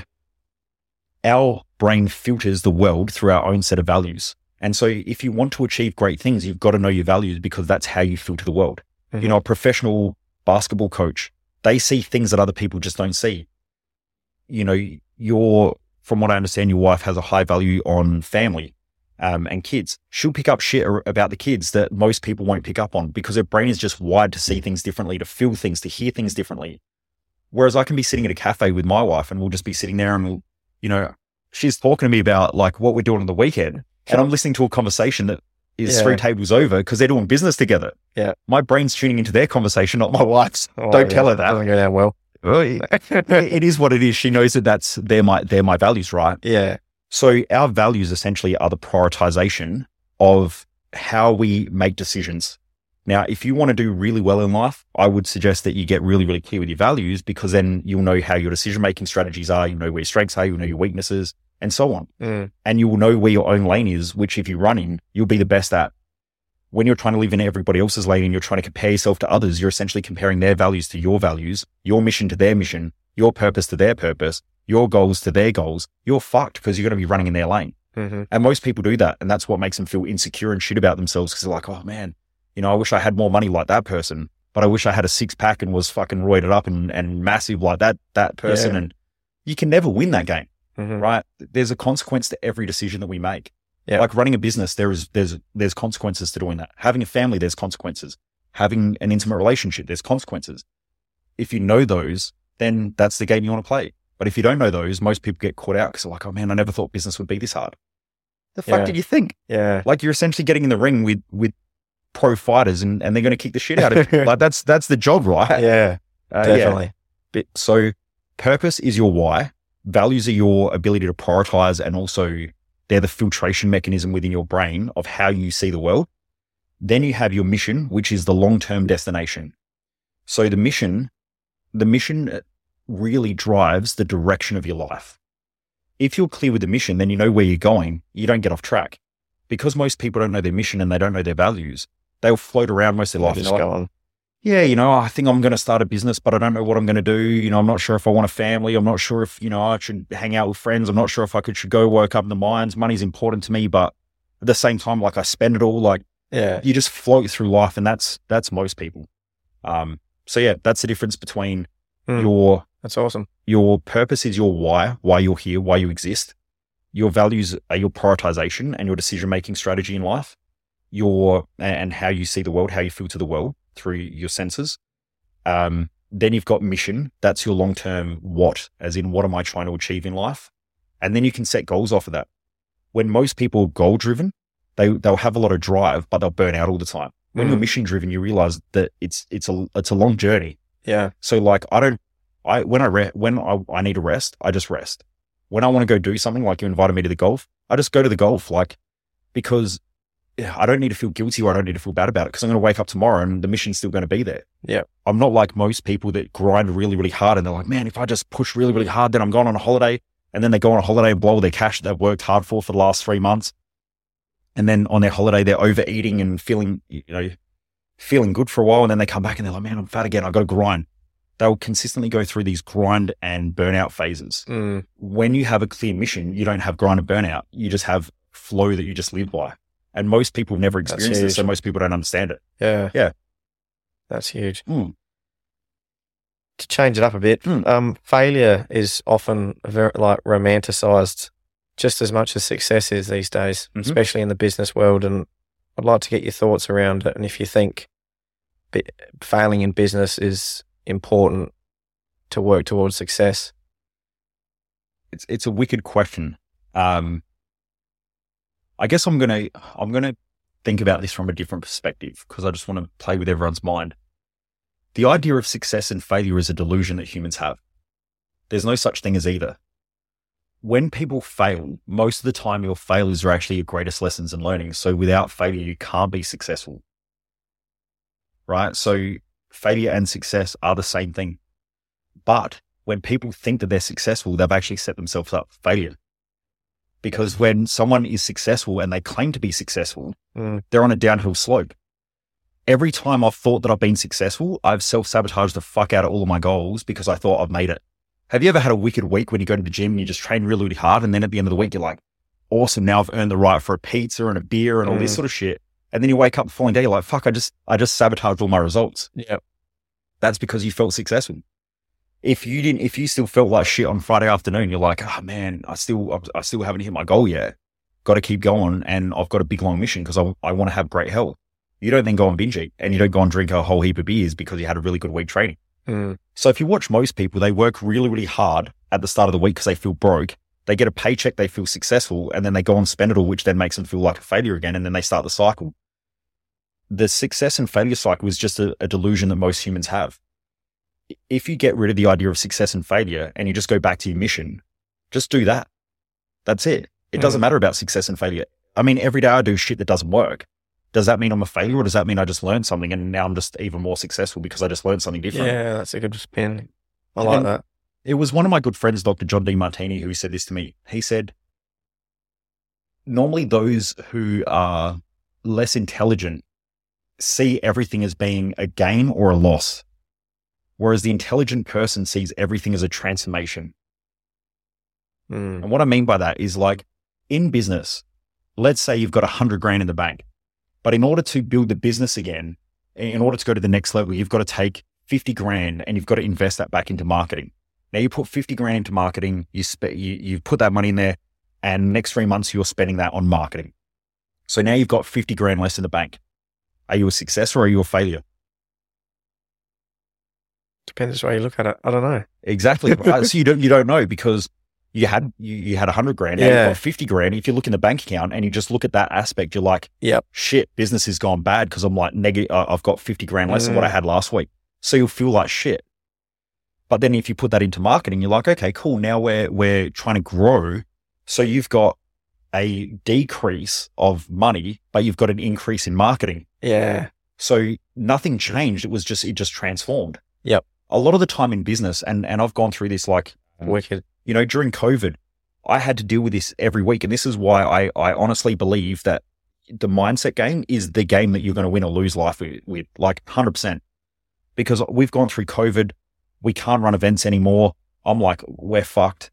our brain filters the world through our own set of values. And so if you want to achieve great things, you've got to know your values because that's how you filter the world. You Mhm. know, a professional basketball coach, they see things that other people just don't see. You know, your, from what I understand, your wife has a high value on family um, and kids. She'll pick up shit about the kids that most people won't pick up on because her brain is just wired to see things differently, to feel things, to hear things differently. Whereas I can be sitting at a cafe with my wife and we'll just be sitting there and we'll, you know, she's talking to me about like what we're doing on the weekend. And I'm listening to a conversation that is Yeah. three tables over because they're doing business together. Yeah. My brain's tuning into their conversation, not my wife's. Oh, Don't yeah. tell her that. Doesn't go down well. Well, [laughs] it, it is what it is. She knows that that's they're my they're my values, right? yeah. So our values essentially are the prioritization of how we make decisions. Now, if you want to do really well in life, I would suggest that you get really, really clear with your values because then you'll know how your decision making strategies are, you know where your strengths are, you'll know your weaknesses, and so on. Mm. And you will know where your own lane is, which if you run in, you'll be the best at. When you're trying to live in everybody else's lane and you're trying to compare yourself to others, you're essentially comparing their values to your values, your mission to their mission, your purpose to their purpose, your goals to their goals. You're fucked because you're going to be running in their lane. hmm And most people do that. And that's what makes them feel insecure and shit about themselves because they're like, oh man, you know, I wish I had more money like that person, but I wish I had a six pack and was fucking roided up and, and massive like that, that person. Yeah. And you can never win that game, hmm right? There's a consequence to every decision that we make. Yeah. Like running a business, there is, there's, there's consequences to doing that. Having a family, there's consequences. Having an intimate relationship, there's consequences. If you know those, then that's the game you want to play. But if you don't know those, most people get caught out because they're like, oh man, I never thought business would be this hard. The fuck Yeah. did you think? Yeah. Like you're essentially getting in the ring with with pro fighters and, and they're going to kick the shit out of you. [laughs] like that's that's the job, right? Yeah. Uh, yeah. Definitely. But- So purpose is your why. Values are your ability to prioritize and also they're the filtration mechanism within your brain of how you see the world. Then you have your mission, which is the long-term destination. So the mission, the mission uh, really drives the direction of your life. If you're clear with the mission, then you know where you're going. You don't get off track. Because most people don't know their mission and they don't know their values, they'll float around most of their life. Just go like, on. Yeah, you know, I think I'm going to start a business, but I don't know what I'm going to do. You know, I'm not sure if I want a family. I'm not sure if, you know, I should hang out with friends. I'm not sure if I could should go work up in the mines. Money's important to me, but at the same time, like I spend it all. Like Yeah. you just float through life, and that's that's most people. Um, so yeah, that's the difference between Hmm. your That's awesome. your purpose is your why, why you're here, why you exist. Your values are your prioritization and your decision making strategy in life. Your and how you see the world, how you feel to the world through your senses. Um, then you've got mission. That's your long term what, as in what am I trying to achieve in life? And then you can set goals off of that. When most people are goal driven, they, they'll have a lot of drive, but they'll burn out all the time. When you're Mm. mission driven, you realize that it's, it's a, it's a long journey. Yeah. So like, I don't, I, when I, re- when I, I need a rest, I just rest. When I want to go do something, like you invited me to the golf, I just go to the golf, like, because I don't need to feel guilty or I don't need to feel bad about it because I'm going to wake up tomorrow and the mission's still going to be there. Yeah. I'm not like most people that grind really, really hard and they're like, man, if I just push really, really hard, then I'm going on a holiday. And then they go on a holiday and blow all their cash that they've worked hard for for the last three months. And then on their holiday, they're overeating and feeling, you know, feeling good for a while. And then they come back and they're like, man, I'm fat again. I got to grind. They'll consistently go through these grind and burnout phases. Mm. When you have a clear mission, you don't have grind and burnout. You just have flow that you just live by. And most people never experience it. So most people don't understand it. Yeah. Yeah. That's huge. Mm. To change it up a bit, Mm. um, failure is often very like romanticized just as much as success is these days, Mhm. especially in the business world. And I'd like to get your thoughts around it. And if you think failing in business is important to work towards success. it's it's a wicked question. Um, I guess I'm gonna I'm gonna think about this from a different perspective because I just want to play with everyone's mind. The idea of success and failure is a delusion that humans have. There's no such thing as either. When people fail, most of the time your failures are actually your greatest lessons and learning. So without failure, you can't be successful. Right? So failure and success are the same thing. But when people think that they're successful, they've actually set themselves up for failure. Because when someone is successful and they claim to be successful, Mm. they're on a downhill slope. Every time I've thought that I've been successful, I've self sabotaged the fuck out of all of my goals because I thought I've made it. Have you ever had a wicked week when you go to the gym and you just train really, really hard? And then at the end of the week, you're like, awesome. Now I've earned the right for a pizza and a beer and all this Mm. sort of shit. And then you wake up the following day, you're like, fuck, I just, I just sabotaged all my results Yeah. that's because you felt successful. If you didn't, if you still felt like shit on Friday afternoon, you're like, oh man, I still, I still haven't hit my goal yet. Got to keep going. And I've got a big long mission because I, I want to have great health. You don't then go and binge eat and you don't go and drink a whole heap of beers because you had a really good week training. Mm. So if you watch most people, they work really, really hard at the start of the week because they feel broke. They get a paycheck, they feel successful, and then they go and spend it all, which then makes them feel like a failure again. And then they start the cycle. The success and failure cycle is just a, a delusion that most humans have. If you get rid of the idea of success and failure and you just go back to your mission, just do that. That's it. It doesn't Mm. matter about success and failure. I mean, every day I do shit that doesn't work. Does that mean I'm a failure or does that mean I just learned something and now I'm just even more successful because I just learned something different? Yeah, that's a good spin. I like then- that. It was one of my good friends, Dr. John Demartini, who said this to me. He said, normally those who are less intelligent see everything as being a gain or a loss, whereas the intelligent person sees everything as a transformation. Mm. And what I mean by that is like in business, let's say you've got a hundred grand in the bank, but in order to build the business again, in order to go to the next level, you've got to take 50 grand and you've got to invest that back into marketing. Now you put 50 grand into marketing, you, spe- you, you put that money in there and next three months you're spending that on marketing. So now you've got 50 grand less in the bank. Are you a success or are you a failure? Depends which way you look at it. I don't know. Exactly. [laughs] so you don't you don't know because you had you, you had a hundred grand, Yeah. fifty grand. If you look in the bank account and you just look at that aspect, you're like, Yep. shit, business has gone bad because I'm like negative. Uh, I've got fifty grand less than what Mm. I had last week. So you'll feel like shit. But then if you put that into marketing, you're like, okay, cool. Now we're we're trying to grow. So you've got a decrease of money, but you've got an increase in marketing. Yeah. So nothing changed. It was just it just transformed. Yep. A lot of the time in business, and and I've gone through this like mm. Wicked. you know, during COVID, I had to deal with this every week. And this is why I, I honestly believe that the mindset game is the game that you're going to win or lose life with, with like 100%. Because we've gone through COVID. We can't run events anymore. I'm like, we're fucked.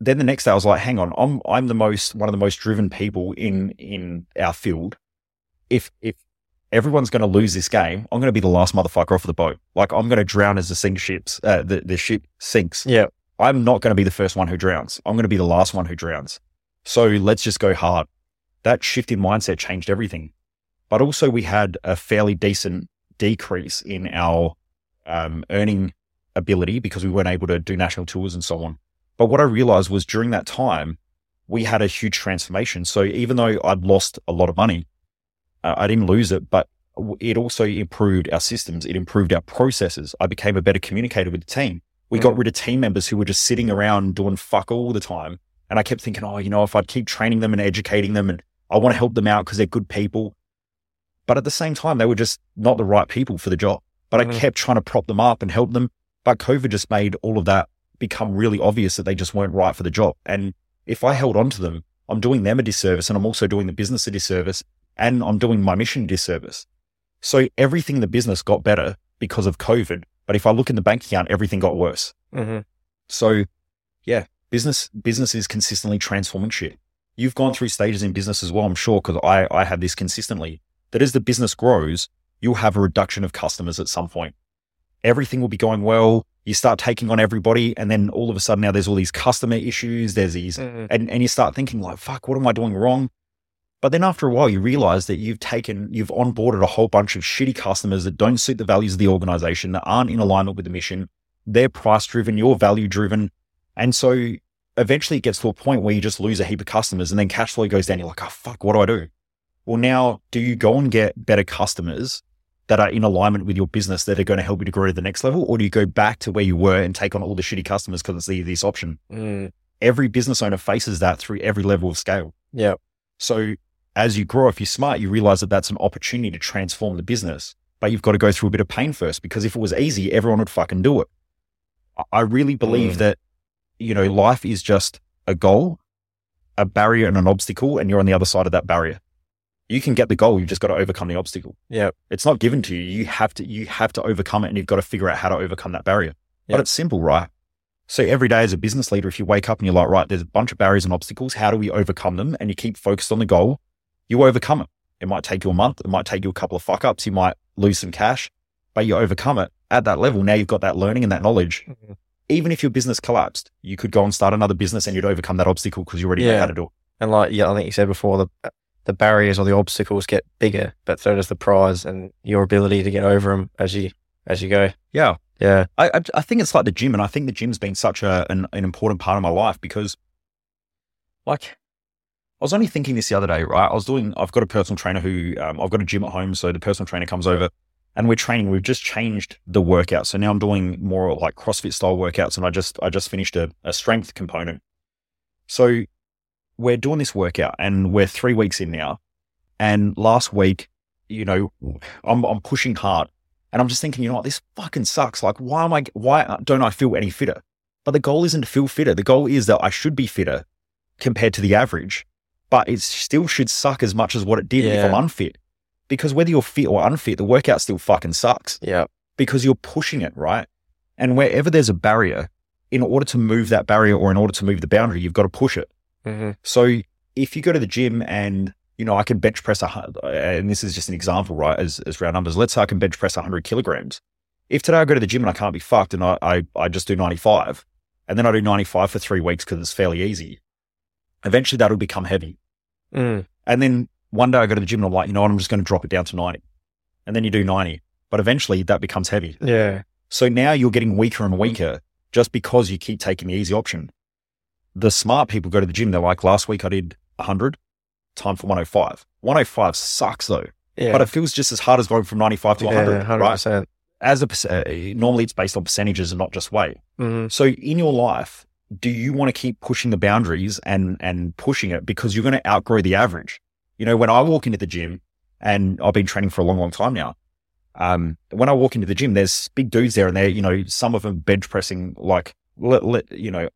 Then the next day I was like, hang on, I'm, I'm the most, one of the most driven people in, in our field. If, if everyone's going to lose this game, I'm going to be the last motherfucker off the boat. Like I'm going to drown as the sink ships, uh, the, the ship sinks. Yeah. I'm not going to be the first one who drowns. I'm going to be the last one who drowns. So let's just go hard. That shift in mindset changed everything. But also, we had a fairly decent decrease in our um, earning ability because we weren't able to do national tours and so on. But what I realized was during that time, we had a huge transformation. So even though I'd lost a lot of money, uh, I didn't lose it, but it also improved our systems. It improved our processes. I became a better communicator with the team. We got Mm. rid of team members who were just sitting around doing fuck all the time. And I kept thinking, oh, you know, if I'd keep training them and educating them and I want to help them out because they're good people. But at the same time, they were just not the right people for the job. But I Mhm. kept trying to prop them up and help them. But COVID just made all of that become really obvious that they just weren't right for the job. And if I held on to them, I'm doing them a disservice and I'm also doing the business a disservice and I'm doing my mission disservice. So everything in the business got better because of COVID. But if I look in the bank account, everything got worse. hmm So yeah, business, business is consistently transforming shit. You've gone through stages in business as well, I'm sure, because I, I have this consistently that as the business grows, you'll have a reduction of customers at some point. Everything will be going well. You start taking on everybody. And then all of a sudden now there's all these customer issues. There's these, hmm and, and you start thinking like, fuck, what am I doing wrong? But then after a while, you realize that you've taken, you've onboarded a whole bunch of shitty customers that don't suit the values of the organization, that aren't in alignment with the mission. They're price driven, you're value driven. And so eventually it gets to a point where you just lose a heap of customers and then cash flow goes down. You're like, oh, fuck, what do I do? Well, now do you go and get better customers that are in alignment with your business that are going to help you to grow to the next level? Or do you go back to where you were and take on all the shitty customers because it's the easiest option? Mm. Every business owner faces that through every level of scale. Yeah. So as you grow, if you're smart, you realize that that's an opportunity to transform the business, but you've got to go through a bit of pain first because if it was easy, everyone would fucking do it. I- really believe Mm. that, you know, life is just a goal, a barrier and an obstacle, and you're on the other side of that barrier. You can get the goal. You've just got to overcome the obstacle. Yeah. It's not given to you. You have to, you have to overcome it and you've got to figure out how to overcome that barrier. Yeah. But it's simple, right? So every day as a business leader, if you wake up and you're like, right, there's a bunch of barriers and obstacles. How do we overcome them? And you keep focused on the goal, you overcome it. It might take you a month. It might take you a couple of fuck ups. You might lose some cash, but you overcome it at that level. Now you've got that learning and that knowledge. Mhm. Even if your business collapsed, you could go and start another business and you'd overcome that obstacle because you already know Yeah. how to do it. And like, yeah, I think you said before, the the barriers or the obstacles get bigger, but so does the prize and your ability to get over them as you as you go. Yeah. Yeah. I, I, I think it's like the gym, and I think the gym's been such a, an, an important part of my life because, like, I was only thinking this the other day, right? I was doing, I've got a personal trainer who, um, I've got a gym at home. So the personal trainer comes over and we're training. We've just changed the workout. So now I'm doing more like CrossFit style workouts and I just, I just finished a, a strength component. So we're doing this workout and we're three weeks in now. And last week, you know, I'm, I'm pushing hard and I'm just thinking, you know what, this fucking sucks. Like, why am I, why don't I feel any fitter? But the goal isn't to feel fitter. The goal is that I should be fitter compared to the average, but it still should suck as much as what it did if I'm unfit. Because whether you're fit or unfit, the workout still fucking sucks Yeah. because you're pushing it, right? And wherever there's a barrier, in order to move that barrier or in order to move the boundary, you've got to push it. hmm So if you go to the gym and you know I can bench press a and this is just an example, right? As as round numbers, let's say I can bench press 100 kilograms. If today I go to the gym and I can't be fucked and I I, I just do 95, and then I do 95 for three weeks because it's fairly easy, eventually that'll become heavy. Mm. And then one day I go to the gym and I'm like, you know what, I'm just going to drop it down to 90, and then you do 90, but eventually that becomes heavy. Yeah. So now you're getting weaker and weaker just because you keep taking the easy option. The smart people go to the gym. They're like, last week I did 100, time for 105. 105 sucks though, Yeah. but it feels just as hard as going from 95 to 100, yeah, hundred right? As a, normally it's based on percentages and not just weight. Mhm. So in your life, do you want to keep pushing the boundaries and, and pushing it because you're going to outgrow the average? You know, when I walk into the gym and I've been training for a long, long time now, um, when I walk into the gym, there's big dudes there and they're, you know, some of them bench pressing like, let, let, you know,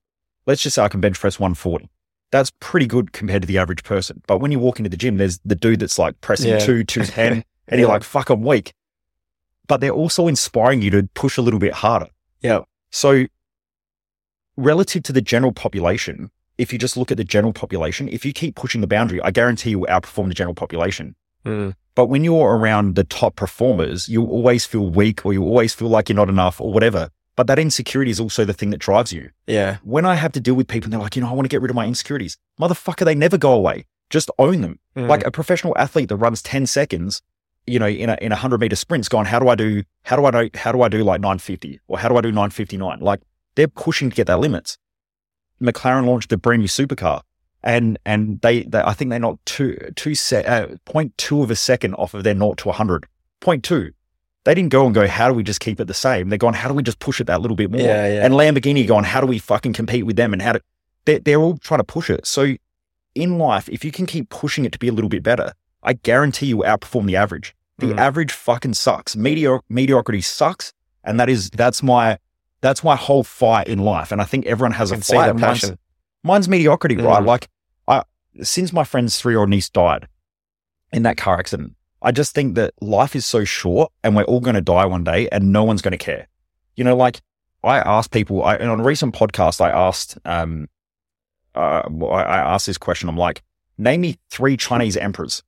let's just say I can bench press 140. That's pretty good compared to the average person. But when you walk into the gym, there's the dude that's like pressing Yeah. two, 210 [laughs] and you're like, fuck, I'm weak. But they're also inspiring you to push a little bit harder. Yeah. So relative to the general population, if you just look at the general population, if you keep pushing the boundary, I guarantee you will outperform the general population. Mm. But when you're around the top performers, you'll always feel weak or you always feel like you're not enough or whatever. But that insecurity is also the thing that drives you. Yeah. When I have to deal with people and they're like, you know, I want to get rid of my insecurities. Motherfucker, they never go away. Just own them. Mm. Like a professional athlete that runs 10 seconds you know, in a in a hundred meter sprints, gone, how do I do, how do I do, how do I do like nine fifty or how do I do nine fifty nine? Like they're pushing to get their limits. McLaren launched a brand new supercar, and and they, they I think they knocked two two set uh, of a second off of their naught to hundred point two. They didn't go and go, how do we just keep it the same? They're going, how do we just push it that little bit more? Yeah, yeah. And Lamborghini going, how do we fucking compete with them? And how do they're, they're all trying to push it. So in life, if you can keep pushing it to be a little bit better, I guarantee you will outperform the average. The Mhm. average fucking sucks. Mediocre, mediocrity sucks. And that is, that's my, that's my whole fight in life. And I think everyone has a fight. Mine's- passion. Mine's mediocrity, right? Mm. Like I, since my friend's three year old niece died in that car accident, I just think that life is so short and we're all going to die one day and no one's going to care. You know, like I asked people I, and on a recent podcast, I asked, um, uh, I asked this question. I'm like, name me three Chinese emperors.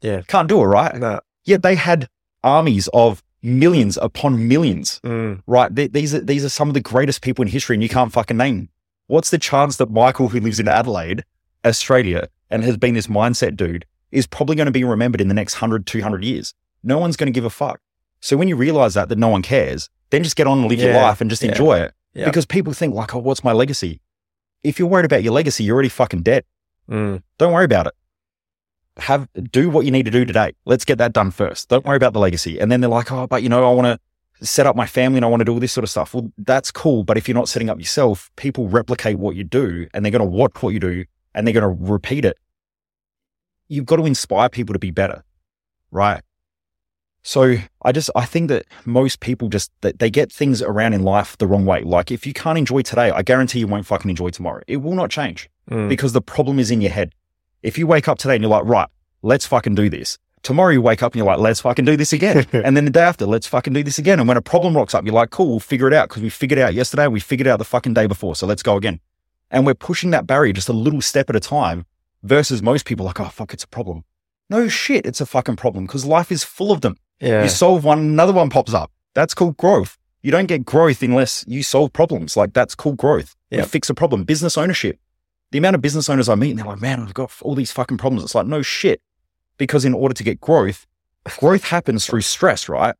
Yeah. Can't do it, right? No. Yet they had armies of millions upon millions Mm. right? Th- these are these are some of the greatest people in history, and you can't fucking name. What's the chance that Michael, who lives in Adelaide, Australia, and has been this mindset dude, is probably going to be remembered in the next 100, 200 years? No one's going to give a fuck. So when you realize that that no one cares, then just get on and live your life and just yeah, enjoy it. yeah. Because people think like, oh, what's my legacy? If you're worried about your legacy, you're already fucking dead. Mm. Don't worry about it. Have do what you need to do today. Let's get that done first. Don't worry about the legacy. And then they're like, oh, but you know, I want to set up my family and I want to do all this sort of stuff. Well, that's cool. But if you're not setting up yourself, people replicate what you do and they're going to watch what you do and they're going to repeat it. You've got to inspire people to be better. Right. So I just, I think that most people just, that they get things around in life the wrong way. Like if you can't enjoy today, I guarantee you won't fucking enjoy tomorrow. It will not change Mm. because the problem is in your head. If you wake up today and you're like, right, let's fucking do this. Tomorrow you wake up and you're like, let's fucking do this again. [laughs] and then the day after, let's fucking do this again. And when a problem rocks up, you're like, cool, we'll figure it out because we figured it out yesterday. We figured it out the fucking day before. So let's go again. And we're pushing that barrier just a little step at a time versus most people like, oh, fuck, it's a problem. No shit, it's a fucking problem because life is full of them. yeah. You solve one, another one pops up. That's called growth. You don't get growth unless you solve problems. Like that's called growth. You fix a problem. Business ownership. The amount of business owners I meet, and they're like, man, I've got all these fucking problems. It's like, no shit. Because in order to get growth, growth happens through stress, right?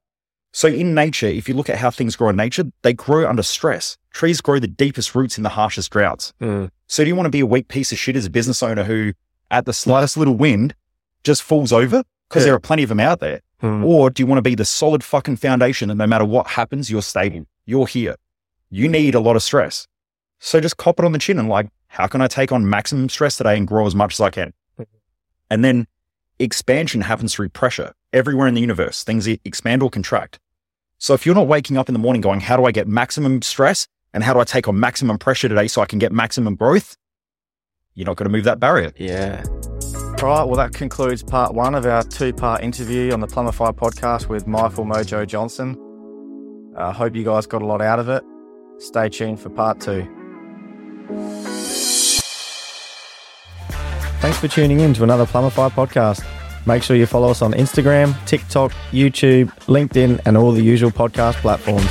So in nature, if you look at how things grow in nature, they grow under stress. Trees grow the deepest roots in the harshest droughts. Mm. So do you want to be a weak piece of shit as a business owner who, at the slightest little wind, just falls over? Because Yeah. there are plenty of them out there. Mm. Or do you want to be the solid fucking foundation that no matter what happens, you're stable, you're here? You need a lot of stress. So just cop it on the chin and like, how can I take on maximum stress today and grow as much as I can? Mm-hmm. And then expansion happens through pressure everywhere in the universe. Things e- expand or contract. So if you're not waking up in the morning going, how do I get maximum stress and how do I take on maximum pressure today so I can get maximum growth? You're not going to move that barrier. Yeah. All right. Well, that concludes part one of our two part interview on the Plumbify podcast with Michael Mojo Johnson. I hope you guys got a lot out of it. Stay tuned for part two. Thanks for tuning in to another Plumbify podcast. Make sure you follow us on Instagram, TikTok, YouTube, LinkedIn, and all the usual podcast platforms.